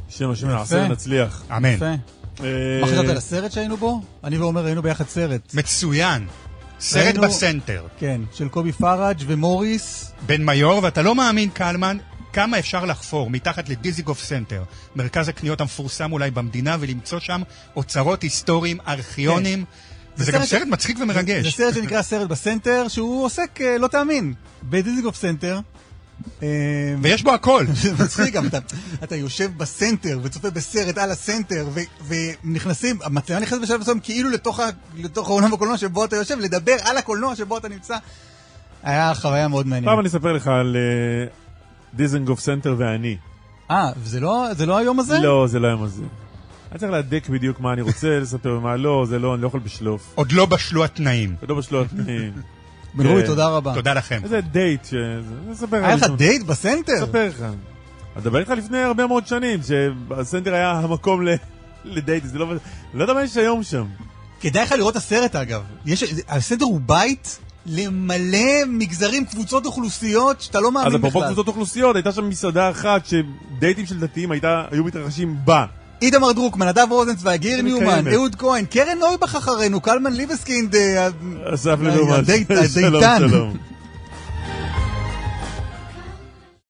בשם השם נעשה ונצליח. אמן. יפה. אה, מה חשבת על הסרט שהיינו בו? אני ועומר היינו ביחד סרט. מצוין. סרט בסנטר. כן, של קובי פראג' ומוריס בן מיור, ואתה לא מאמין, קלמן, כמה אפשר לחפור מתחת לדיזנגוף סנטר, מרכז הקניות המפורסם אולי במדינה, ולמצוא שם אוצרות היסטוריים, ארכיונים. וזה זה גם סרט- מצחיק זה ומרגש. סרט שנקרא סרט בסנטר, שהוא עוסק, אה, לא תאמין, בדיזנגוף סנטר. אה, ויש בו הכל. זה מצחיק גם, אתה, אתה יושב בסנטר וצופה בסרט על הסנטר ו, ונכנסים, המצלמה נכנסת בשלב מסוים כאילו לתוך, ה, לתוך העולם הקולנוע שבו אתה יושב, לדבר על הקולנוע שבו אתה נמצא. היה חוויה מאוד מעניינת. פעם אני אספר לך על אה, דיזנגוף סנטר ואני. אה, זה לא, זה לא היום הזה? לא, זה לא היום הזה. אני צריך להדק בדיוק מה אני רוצה לספר ומה לא, זה לא, אני לא יכול בשלוף. עוד לא בשלו התנאים. עוד לא בשלו התנאים. בן כן. תודה רבה. תודה לכם. איזה דייט, ש- לך. היה לך דייט בסנטר? אספר לך. אני מדבר איתך לפני הרבה מאוד שנים, שהסנטר היה המקום ל- לדייט, זה לא... לא יודע מה יש היום שם. כדאי לך לראות את הסרט אגב. יש, הסנטר הוא בית למלא מגזרים, קבוצות אוכלוסיות שאתה לא אז מאמין אפרופו בכלל. קבוצות אוכלוסיות, הייתה שם מסעדה אחת שדייטים של דתיים היו מתרחשים בה. איתמר דרוקמן, נדב רוזנצוויג, גיר ניומן. אהוד כהן, קרן נויבך אחרינו, קלמן ליבסקינד, אה, אסף אה, ליברמן. הדייט- שלום. שלום.